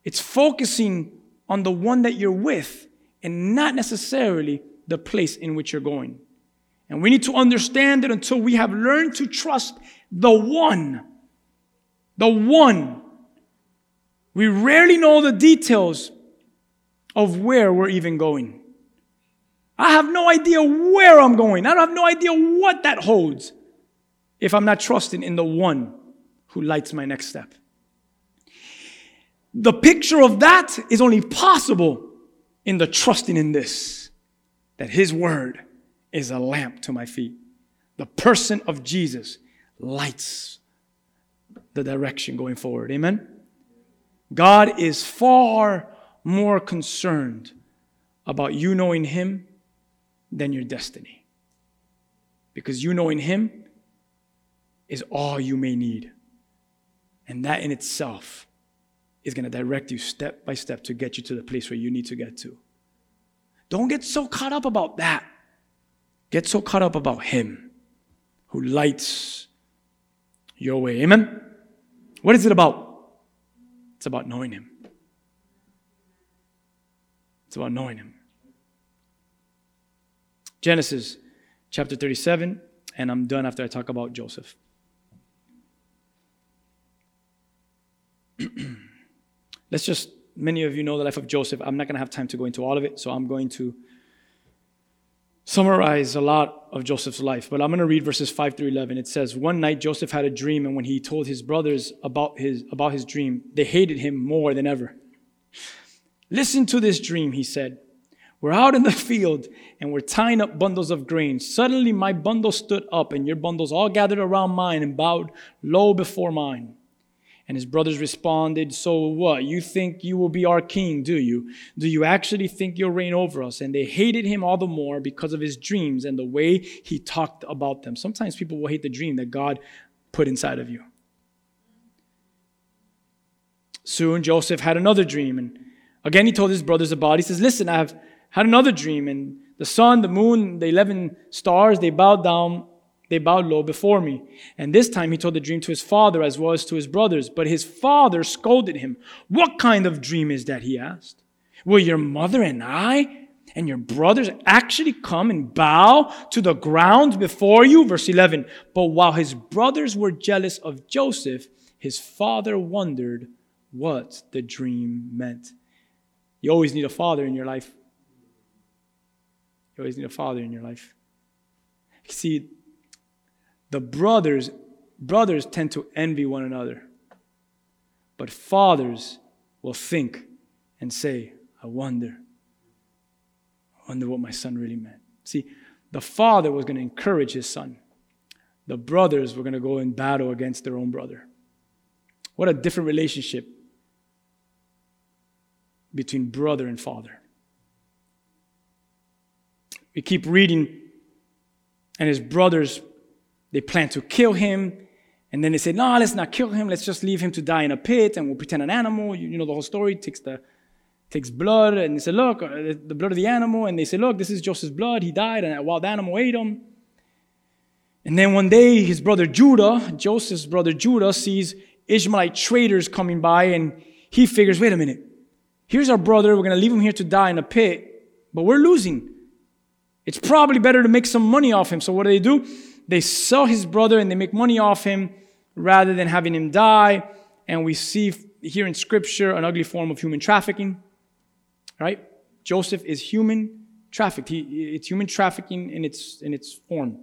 it's focusing on the one that you're with and not necessarily the place in which you're going. And we need to understand that until we have learned to trust the one, the one, we rarely know the details of where we're even going. I have no idea where I'm going. I don't have no idea what that holds if I'm not trusting in the one who lights my next step. The picture of that is only possible in the trusting in this that his word is a lamp to my feet. The person of Jesus lights the direction going forward. Amen. God is far more concerned about you knowing him than your destiny. Because you knowing him is all you may need. And that in itself is going to direct you step by step to get you to the place where you need to get to. Don't get so caught up about that. Get so caught up about Him who lights your way. Amen? What is it about? It's about knowing Him. It's about knowing Him. Genesis chapter 37, and I'm done after I talk about Joseph. Let's just, many of you know the life of Joseph. I'm not going to have time to go into all of it, so I'm going to summarize a lot of Joseph's life. But I'm going to read verses 5 through 11. It says, One night Joseph had a dream, and when he told his brothers about his, about his dream, they hated him more than ever. Listen to this dream, he said. We're out in the field and we're tying up bundles of grain. Suddenly my bundle stood up and your bundles all gathered around mine and bowed low before mine. And his brothers responded, So what? You think you will be our king, do you? Do you actually think you'll reign over us? And they hated him all the more because of his dreams and the way he talked about them. Sometimes people will hate the dream that God put inside of you. Soon Joseph had another dream. And again, he told his brothers about it. He says, Listen, I have had another dream, and the sun, the moon, the 11 stars, they bowed down, they bowed low before me. And this time he told the dream to his father as well as to his brothers. But his father scolded him. What kind of dream is that? He asked. Will your mother and I and your brothers actually come and bow to the ground before you? Verse 11. But while his brothers were jealous of Joseph, his father wondered what the dream meant. You always need a father in your life. You always need a father in your life. See, the brothers, brothers tend to envy one another. But fathers will think and say, I wonder. I wonder what my son really meant. See, the father was going to encourage his son. The brothers were going to go in battle against their own brother. What a different relationship between brother and father. We keep reading, and his brothers, they plan to kill him. And then they say, no, let's not kill him. Let's just leave him to die in a pit and we'll pretend an animal. You, you know the whole story. Takes the takes blood and they say, look, uh, the blood of the animal. And they say, look, this is Joseph's blood. He died and a wild animal ate him. And then one day, his brother Judah, Joseph's brother Judah, sees Ishmaelite traders coming by and he figures, wait a minute. Here's our brother. We're going to leave him here to die in a pit, but we're losing. It's probably better to make some money off him. So what do they do? They sell his brother and they make money off him rather than having him die. And we see here in scripture an ugly form of human trafficking. Right? Joseph is human trafficked. He, it's human trafficking in its, in its form.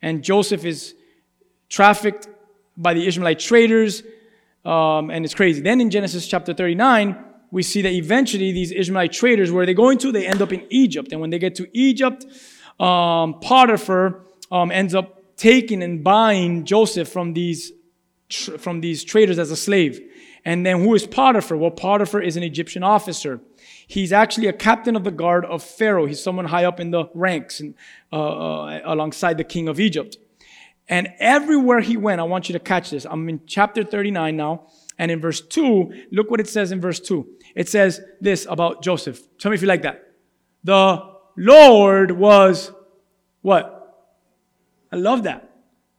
And Joseph is trafficked by the Ishmaelite traders. Um, and it's crazy. Then in Genesis chapter 39, we see that eventually these Ishmaelite traders, where are they going to? They end up in Egypt. And when they get to Egypt, um, Potiphar um, ends up taking and buying Joseph from these, tr- from these traders as a slave. And then who is Potiphar? Well, Potiphar is an Egyptian officer. He's actually a captain of the guard of Pharaoh. He's someone high up in the ranks and, uh, uh, alongside the king of Egypt. And everywhere he went, I want you to catch this. I'm in chapter 39 now. And in verse 2, look what it says in verse 2. It says this about Joseph. Tell me if you like that. The Lord was what? I love that.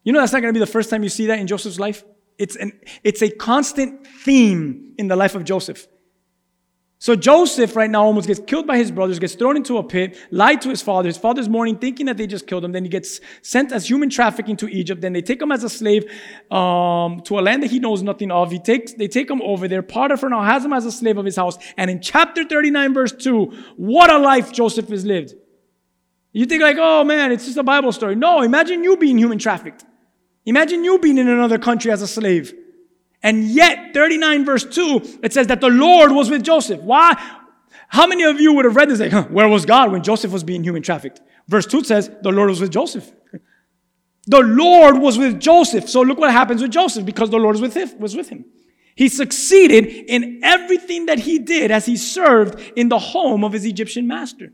You know, that's not going to be the first time you see that in Joseph's life. It's, an, it's a constant theme in the life of Joseph. So Joseph right now almost gets killed by his brothers, gets thrown into a pit, lied to his father. His father's mourning, thinking that they just killed him. Then he gets sent as human trafficking to Egypt. Then they take him as a slave um, to a land that he knows nothing of. He takes, they take him over there. Potiphar now has him as a slave of his house. And in chapter 39, verse 2, what a life Joseph has lived. You think like, oh man, it's just a Bible story. No, imagine you being human trafficked. Imagine you being in another country as a slave. And yet, 39 verse 2, it says that the Lord was with Joseph. Why? How many of you would have read this like, huh, where was God when Joseph was being human trafficked? Verse 2 says, the Lord was with Joseph. The Lord was with Joseph. So look what happens with Joseph because the Lord was with him. Was with him. He succeeded in everything that he did as he served in the home of his Egyptian master.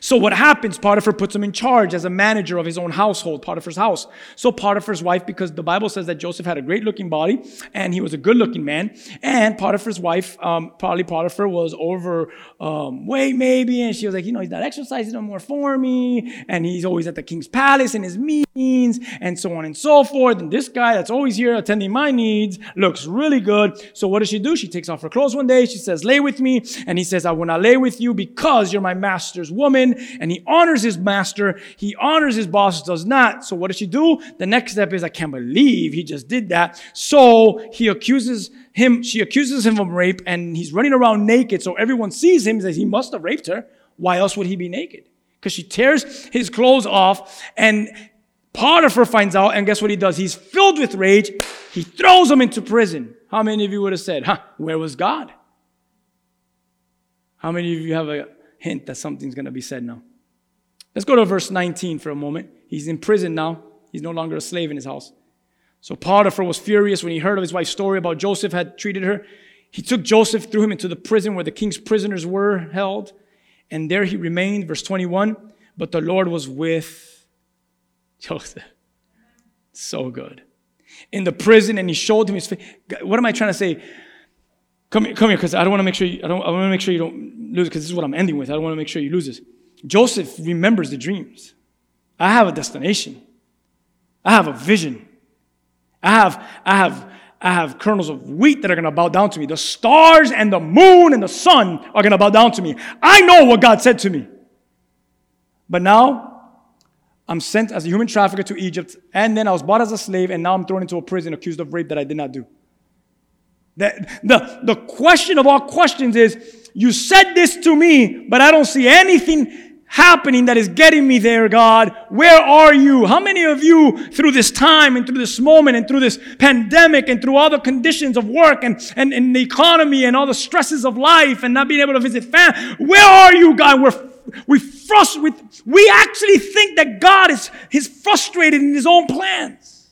So what happens? Potiphar puts him in charge as a manager of his own household, Potiphar's house. So Potiphar's wife, because the Bible says that Joseph had a great looking body and he was a good looking man, and Potiphar's wife, um, probably Potiphar was over um, weight maybe, and she was like, you know, he's not exercising no more for me, and he's always at the king's palace in his meetings, and so on and so forth. And this guy that's always here attending my needs looks really good. So what does she do? She takes off her clothes one day. She says, lay with me, and he says, I will not lay with you because you're my master's woman and he honors his master. He honors his boss, does not. So what does she do? The next step is, I can't believe he just did that. So he accuses him, she accuses him of rape and he's running around naked. So everyone sees him and says, he must have raped her. Why else would he be naked? Because she tears his clothes off and Potiphar finds out and guess what he does? He's filled with rage. He throws him into prison. How many of you would have said, huh, where was God? How many of you have a hint that something's going to be said now. Let's go to verse 19 for a moment. He's in prison now. He's no longer a slave in his house. So Potiphar was furious when he heard of his wife's story about Joseph had treated her. He took Joseph, threw him into the prison where the king's prisoners were held, and there he remained. Verse 21 But the Lord was with Joseph. So good. In the prison, and he showed him his face. What am I trying to say? Come here, come here, because I don't want to make sure you, I don't I want to make sure you don't lose because this is what I'm ending with. I don't want to make sure you lose this. Joseph remembers the dreams. I have a destination. I have a vision. I have, I have, I have kernels of wheat that are going to bow down to me. The stars and the moon and the sun are going to bow down to me. I know what God said to me. But now I'm sent as a human trafficker to Egypt, and then I was bought as a slave, and now I'm thrown into a prison accused of rape that I did not do. The, the, the question of all questions is you said this to me, but I don't see anything happening that is getting me there, God? Where are you? How many of you through this time and through this moment and through this pandemic and through all the conditions of work and, and, and the economy and all the stresses of life and not being able to visit family, where are you, God? We're we frust- we, we actually think that God is, is frustrated in his own plans.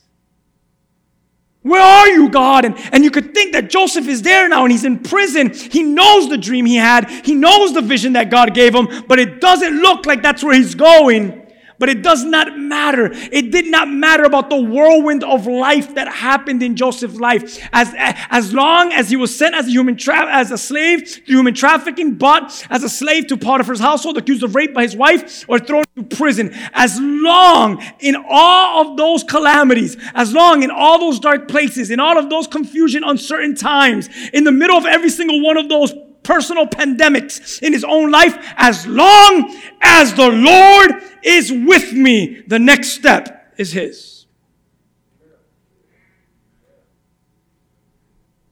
Where are you, God? And, and you could think that Joseph is there now and he's in prison. He knows the dream he had, he knows the vision that God gave him, but it doesn't look like that's where he's going. But it does not matter. It did not matter about the whirlwind of life that happened in Joseph's life. As, as long as he was sent as a human tra- as a slave to human trafficking, but as a slave to Potiphar's household, accused of rape by his wife, or thrown into prison. As long in all of those calamities, as long in all those dark places, in all of those confusion, uncertain times, in the middle of every single one of those personal pandemics in his own life, as long as the Lord is with me, the next step is his.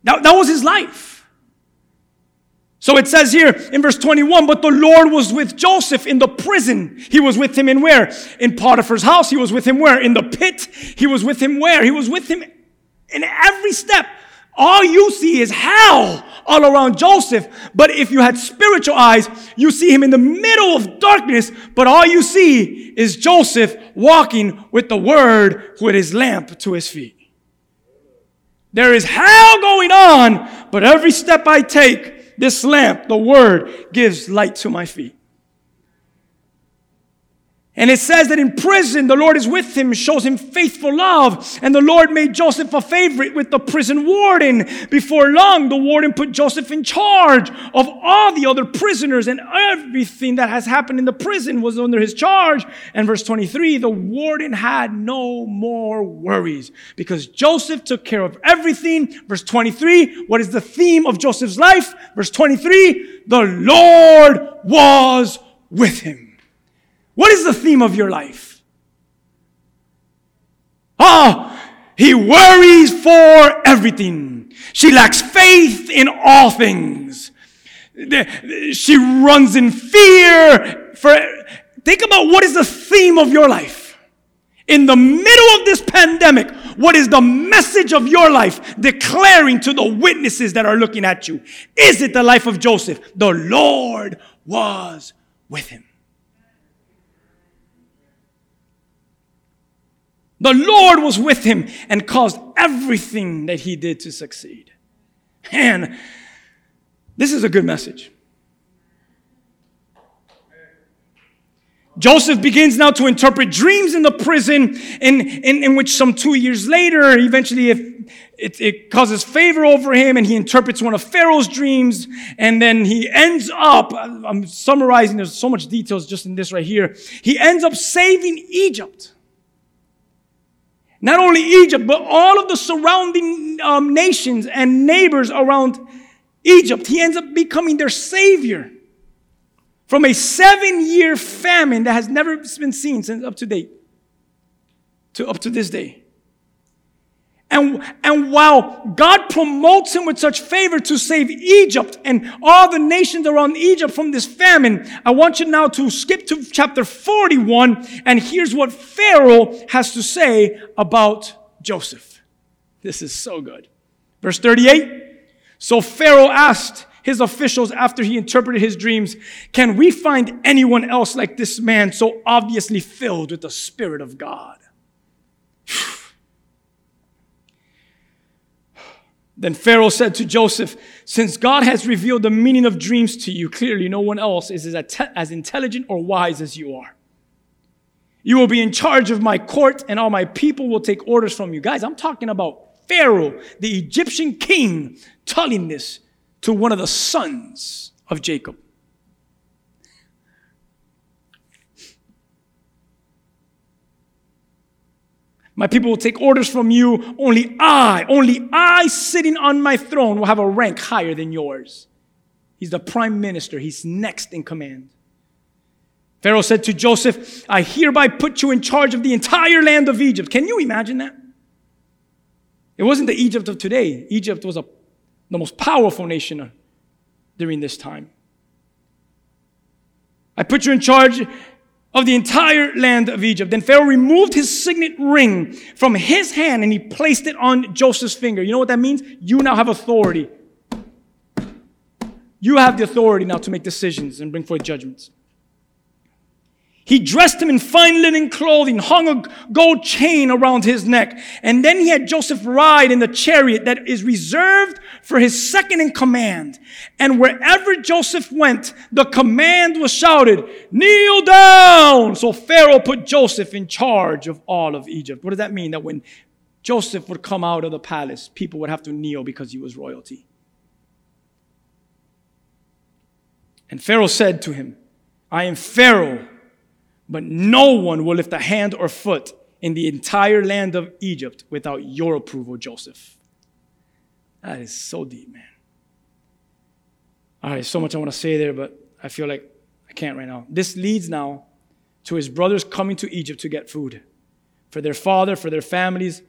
That, that was his life. So it says here in verse 21, but the Lord was with Joseph in the prison. He was with him in where? In Potiphar's house. He was with him where? In the pit. He was with him where? He was with him in every step. All you see is hell all around Joseph. But if you had spiritual eyes, you see him in the middle of darkness, but all you see is Joseph walking with the word with his lamp to his feet. There is hell going on, but every step I take, this lamp, the word, gives light to my feet. And it says that in prison, the Lord is with him, shows him faithful love. And the Lord made Joseph a favorite with the prison warden. Before long, the warden put Joseph in charge of all the other prisoners, and everything that has happened in the prison was under his charge. And verse 23 the warden had no more worries because Joseph took care of everything. Verse 23 what is the theme of Joseph's life? Verse 23 the Lord was with him. What is the theme of your life? Oh, he worries for everything. She lacks faith in all things. She runs in fear for think about what is the theme of your life. In the middle of this pandemic, what is the message of your life declaring to the witnesses that are looking at you? Is it the life of Joseph? The Lord was with him. The Lord was with him and caused everything that he did to succeed. And this is a good message. Joseph begins now to interpret dreams in the prison, in, in, in which some two years later, eventually, if it, it causes favor over him, and he interprets one of Pharaoh's dreams, and then he ends up, I'm summarizing, there's so much details just in this right here. He ends up saving Egypt. Not only Egypt, but all of the surrounding um, nations and neighbors around Egypt. He ends up becoming their savior from a seven year famine that has never been seen since up to date, to up to this day. And, and while God promotes him with such favor to save Egypt and all the nations around Egypt from this famine, I want you now to skip to chapter 41, and here's what Pharaoh has to say about Joseph. This is so good. Verse 38 So Pharaoh asked his officials after he interpreted his dreams, Can we find anyone else like this man so obviously filled with the Spirit of God? Then Pharaoh said to Joseph, Since God has revealed the meaning of dreams to you, clearly no one else is as, intelligent or wise as you are. You will be in charge of my court, and all my people will take orders from you. Guys, I'm talking about Pharaoh, the Egyptian king, telling this to one of the sons of Jacob. My people will take orders from you. Only I, only I sitting on my throne will have a rank higher than yours. He's the prime minister, he's next in command. Pharaoh said to Joseph, I hereby put you in charge of the entire land of Egypt. Can you imagine that? It wasn't the Egypt of today. Egypt was a, the most powerful nation during this time. I put you in charge of the entire land of Egypt. Then Pharaoh removed his signet ring from his hand and he placed it on Joseph's finger. You know what that means? You now have authority. You have the authority now to make decisions and bring forth judgments. He dressed him in fine linen clothing, hung a gold chain around his neck, and then he had Joseph ride in the chariot that is reserved for his second in command. And wherever Joseph went, the command was shouted, kneel down! So Pharaoh put Joseph in charge of all of Egypt. What does that mean? That when Joseph would come out of the palace, people would have to kneel because he was royalty. And Pharaoh said to him, I am Pharaoh but no one will lift a hand or foot in the entire land of Egypt without your approval, Joseph. That is so deep, man. All right, so much I want to say there, but I feel like I can't right now. This leads now to his brothers coming to Egypt to get food for their father, for their families.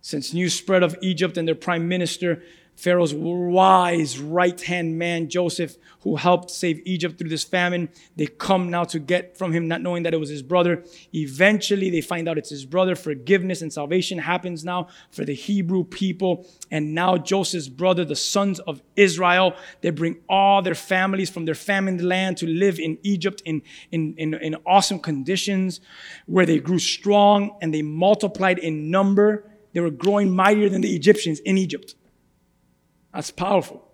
Since news spread of Egypt and their prime minister Pharaoh's wise right hand man, Joseph, who helped save Egypt through this famine. They come now to get from him, not knowing that it was his brother. Eventually, they find out it's his brother. Forgiveness and salvation happens now for the Hebrew people. And now, Joseph's brother, the sons of Israel, they bring all their families from their famine land to live in Egypt in, in, in, in awesome conditions where they grew strong and they multiplied in number. They were growing mightier than the Egyptians in Egypt. That's powerful.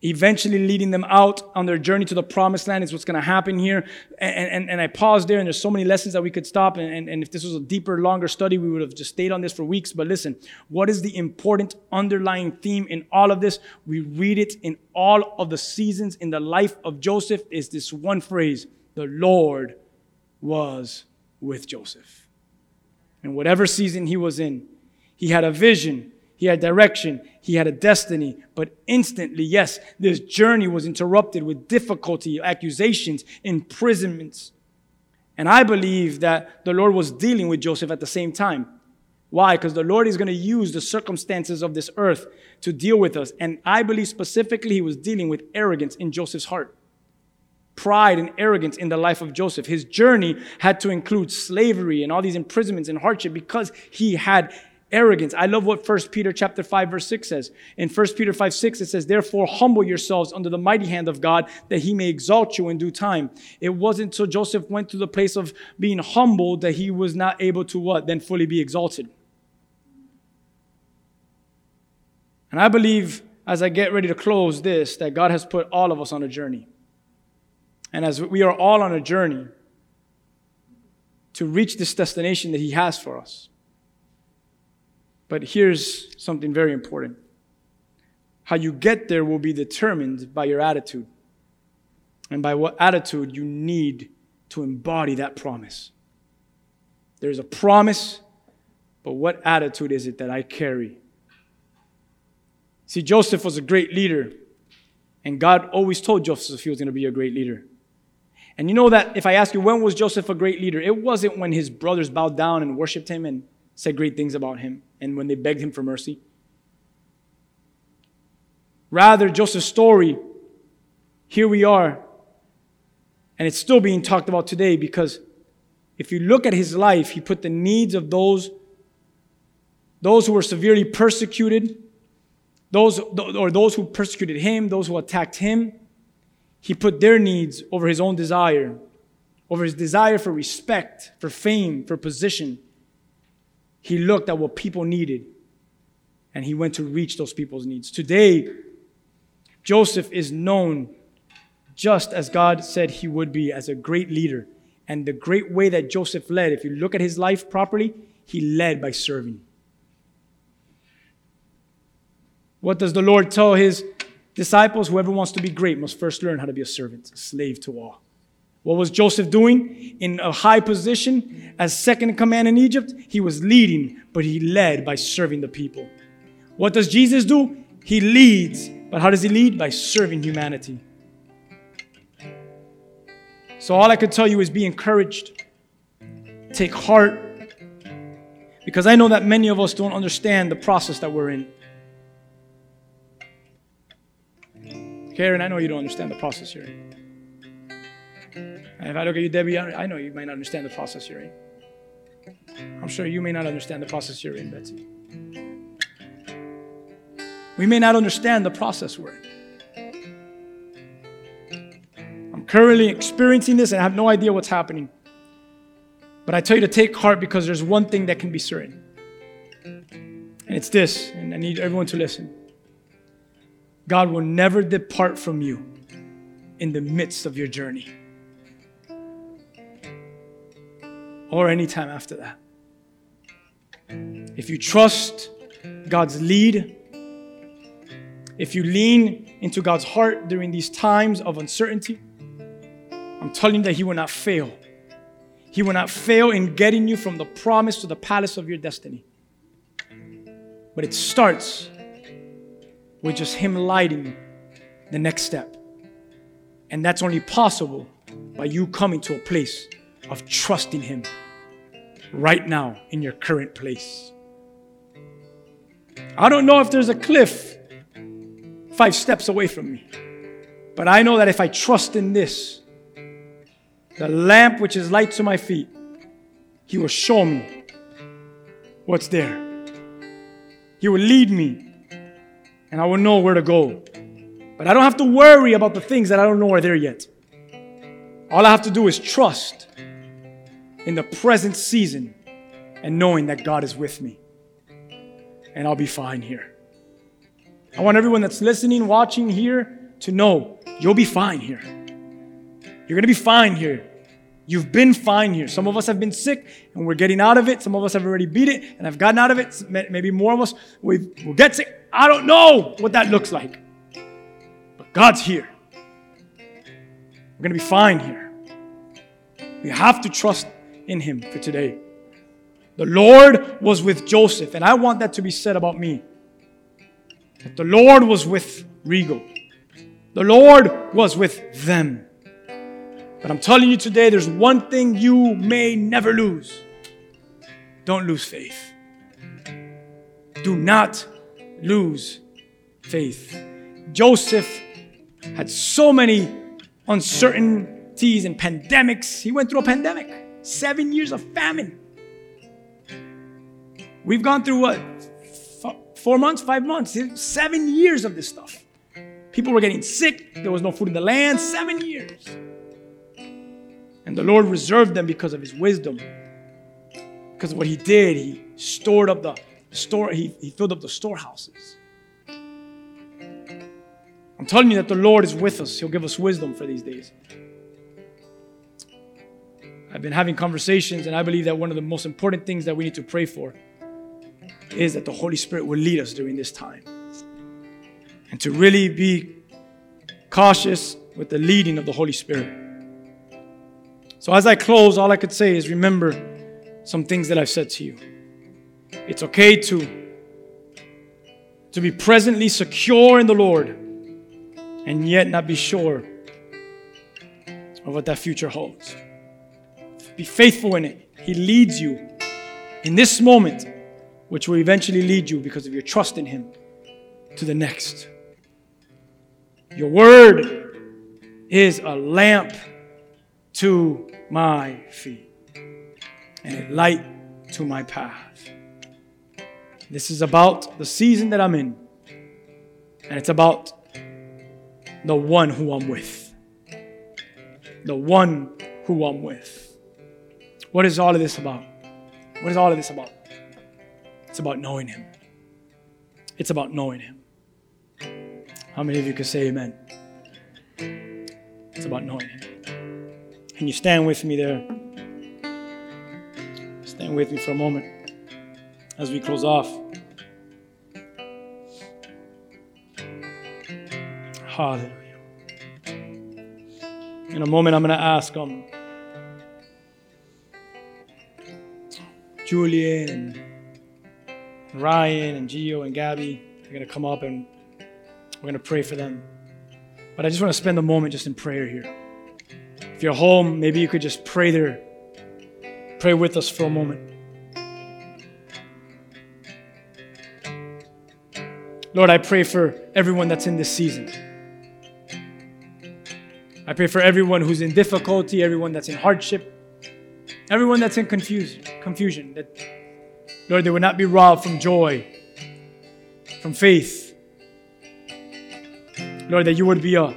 Eventually leading them out on their journey to the promised land is what's going to happen here. And, and, and I paused there, and there's so many lessons that we could stop. And, and, and if this was a deeper, longer study, we would have just stayed on this for weeks. But listen, what is the important underlying theme in all of this? We read it in all of the seasons in the life of Joseph is this one phrase, the Lord was with Joseph. And whatever season he was in, he had a vision he had direction. He had a destiny. But instantly, yes, this journey was interrupted with difficulty, accusations, imprisonments. And I believe that the Lord was dealing with Joseph at the same time. Why? Because the Lord is going to use the circumstances of this earth to deal with us. And I believe specifically he was dealing with arrogance in Joseph's heart. Pride and arrogance in the life of Joseph. His journey had to include slavery and all these imprisonments and hardship because he had arrogance. I love what 1 Peter chapter 5 verse 6 says. In 1 Peter 5 6 it says, Therefore humble yourselves under the mighty hand of God that he may exalt you in due time. It wasn't until Joseph went to the place of being humbled that he was not able to what? Then fully be exalted. And I believe as I get ready to close this that God has put all of us on a journey. And as we are all on a journey to reach this destination that he has for us. But here's something very important how you get there will be determined by your attitude and by what attitude you need to embody that promise. There's a promise, but what attitude is it that I carry? See, Joseph was a great leader, and God always told Joseph he was going to be a great leader. And you know that if I ask you, when was Joseph a great leader? It wasn't when his brothers bowed down and worshiped him and said great things about him and when they begged him for mercy. Rather, Joseph's story, here we are, and it's still being talked about today because if you look at his life, he put the needs of those, those who were severely persecuted those or those who persecuted him, those who attacked him, he put their needs over his own desire, over his desire for respect, for fame, for position. He looked at what people needed and he went to reach those people's needs. Today, Joseph is known just as God said he would be as a great leader. And the great way that Joseph led, if you look at his life properly, he led by serving. What does the Lord tell his disciples? Whoever wants to be great must first learn how to be a servant, a slave to all. What was Joseph doing in a high position as second in command in Egypt? He was leading, but he led by serving the people. What does Jesus do? He leads, but how does he lead? By serving humanity. So all I could tell you is be encouraged, take heart, because I know that many of us don't understand the process that we're in. Karen, I know you don't understand the process in. And if I look at you, Debbie, I know you might not understand the process you're in. I'm sure you may not understand the process you're in, Betsy. We may not understand the process we're in. I'm currently experiencing this and I have no idea what's happening. But I tell you to take heart because there's one thing that can be certain. And it's this, and I need everyone to listen. God will never depart from you in the midst of your journey or any time after that. If you trust God's lead, if you lean into God's heart during these times of uncertainty, I'm telling you that He will not fail. He will not fail in getting you from the promise to the palace of your destiny. But it starts with just Him lighting the next step. And that's only possible by you coming to a place of trusting Him right now in your current place. I don't know if there's a cliff five steps away from me, but I know that if I trust in this, the lamp which is light to my feet, He will show me what's there. He will lead me and I will know where to go. But I don't have to worry about the things that I don't know are there yet. All I have to do is trust in the present season and knowing that God is with me. And I'll be fine here. I want everyone that's listening, watching here to know you'll be fine here. You're going to be fine here. You've been fine here. Some of us have been sick and we're getting out of it. Some of us have already beat it and have gotten out of it. Maybe more of us we will get sick. I don't know what that looks like. But God's here. We're going to be fine here. We have to trust in Him for today. The Lord was with Joseph, and I want that to be said about me. That the Lord was with Regal. The Lord was with them. But I'm telling you today, there's one thing you may never lose. Don't lose faith. Do not lose faith. Joseph had so many uncertainties and pandemics. He went through a pandemic, seven years of famine. We've gone through what? Four months, five months, eh? seven years of this stuff. People were getting sick. There was no food in the land. Seven years. And the Lord reserved them because of his wisdom. Because of what he did, he stored up the store, he, he filled up the storehouses. I'm telling you that the Lord is with us. He'll give us wisdom for these days. I've been having conversations, and I believe that one of the most important things that we need to pray for is that the Holy Spirit will lead us during this time. And to really be cautious with the leading of the Holy Spirit. So, as I close, all I could say is remember some things that I've said to you. It's okay to, to be presently secure in the Lord and yet not be sure of what that future holds. Be faithful in it. He leads you in this moment, which will eventually lead you because of your trust in Him to the next. Your word is a lamp to my feet and a light to my path. This is about the season that I'm in. And it's about the one who I'm with. The one who I'm with. What is all of this about? What is all of this about? It's about knowing Him. It's about knowing Him. How many of you can say amen? It's about knowing Him. Can you stand with me there? Stand with me for a moment as we close off. Hallelujah. In a moment, I'm going to ask um, Julian and Ryan and Gio and Gabby. They're going to come up and we're going to pray for them. But I just want to spend a moment just in prayer here. If you're home, maybe you could just pray there. Pray with us for a moment. Lord, I pray for everyone that's in this season. I pray for everyone who's in difficulty, everyone that's in hardship, everyone that's in confusion, confusion that Lord, they would not be robbed from joy, from faith. Lord, that you would be a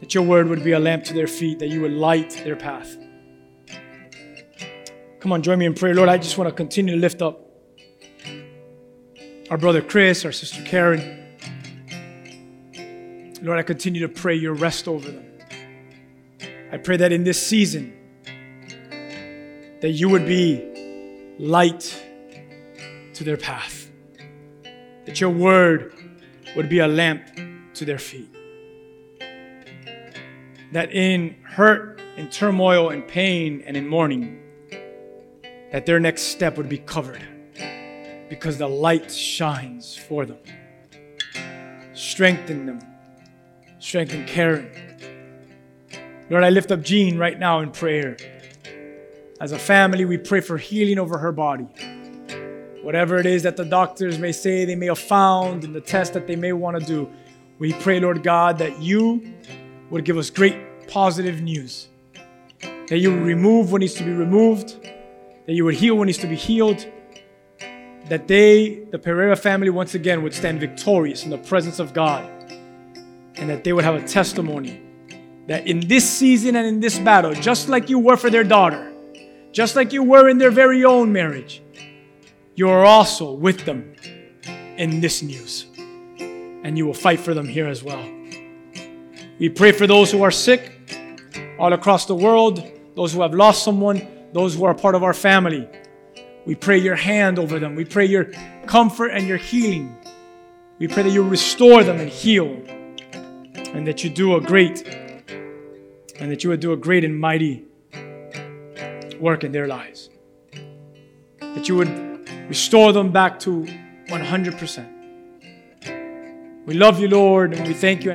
that your word would be a lamp to their feet, that you would light their path. Come on, join me in prayer. Lord, I just want to continue to lift up our brother Chris, our sister Karen. Lord, I continue to pray your rest over them. I pray that in this season, that you would be light to their path, that your word would be a lamp to their feet. That in hurt, in turmoil, in pain, and in mourning, that their next step would be covered because the light shines for them. Strengthen them strengthen Karen. Lord, I lift up Jean right now in prayer. As a family, we pray for healing over her body. Whatever it is that the doctors may say they may have found in the test that they may want to do, we pray, Lord God, that you would give us great positive news. That you would remove what needs to be removed, that you would heal what needs to be healed, that they, the Pereira family, once again would stand victorious in the presence of God and that they would have a testimony that in this season and in this battle, just like you were for their daughter, just like you were in their very own marriage, you are also with them in this news. And you will fight for them here as well. We pray for those who are sick all across the world, those who have lost someone, those who are part of our family. We pray your hand over them. We pray your comfort and your healing. We pray that you restore them and heal and that you do a great and that you would do a great and mighty work in their lives. That you would restore them back to 100%. We love you, Lord, and we thank you.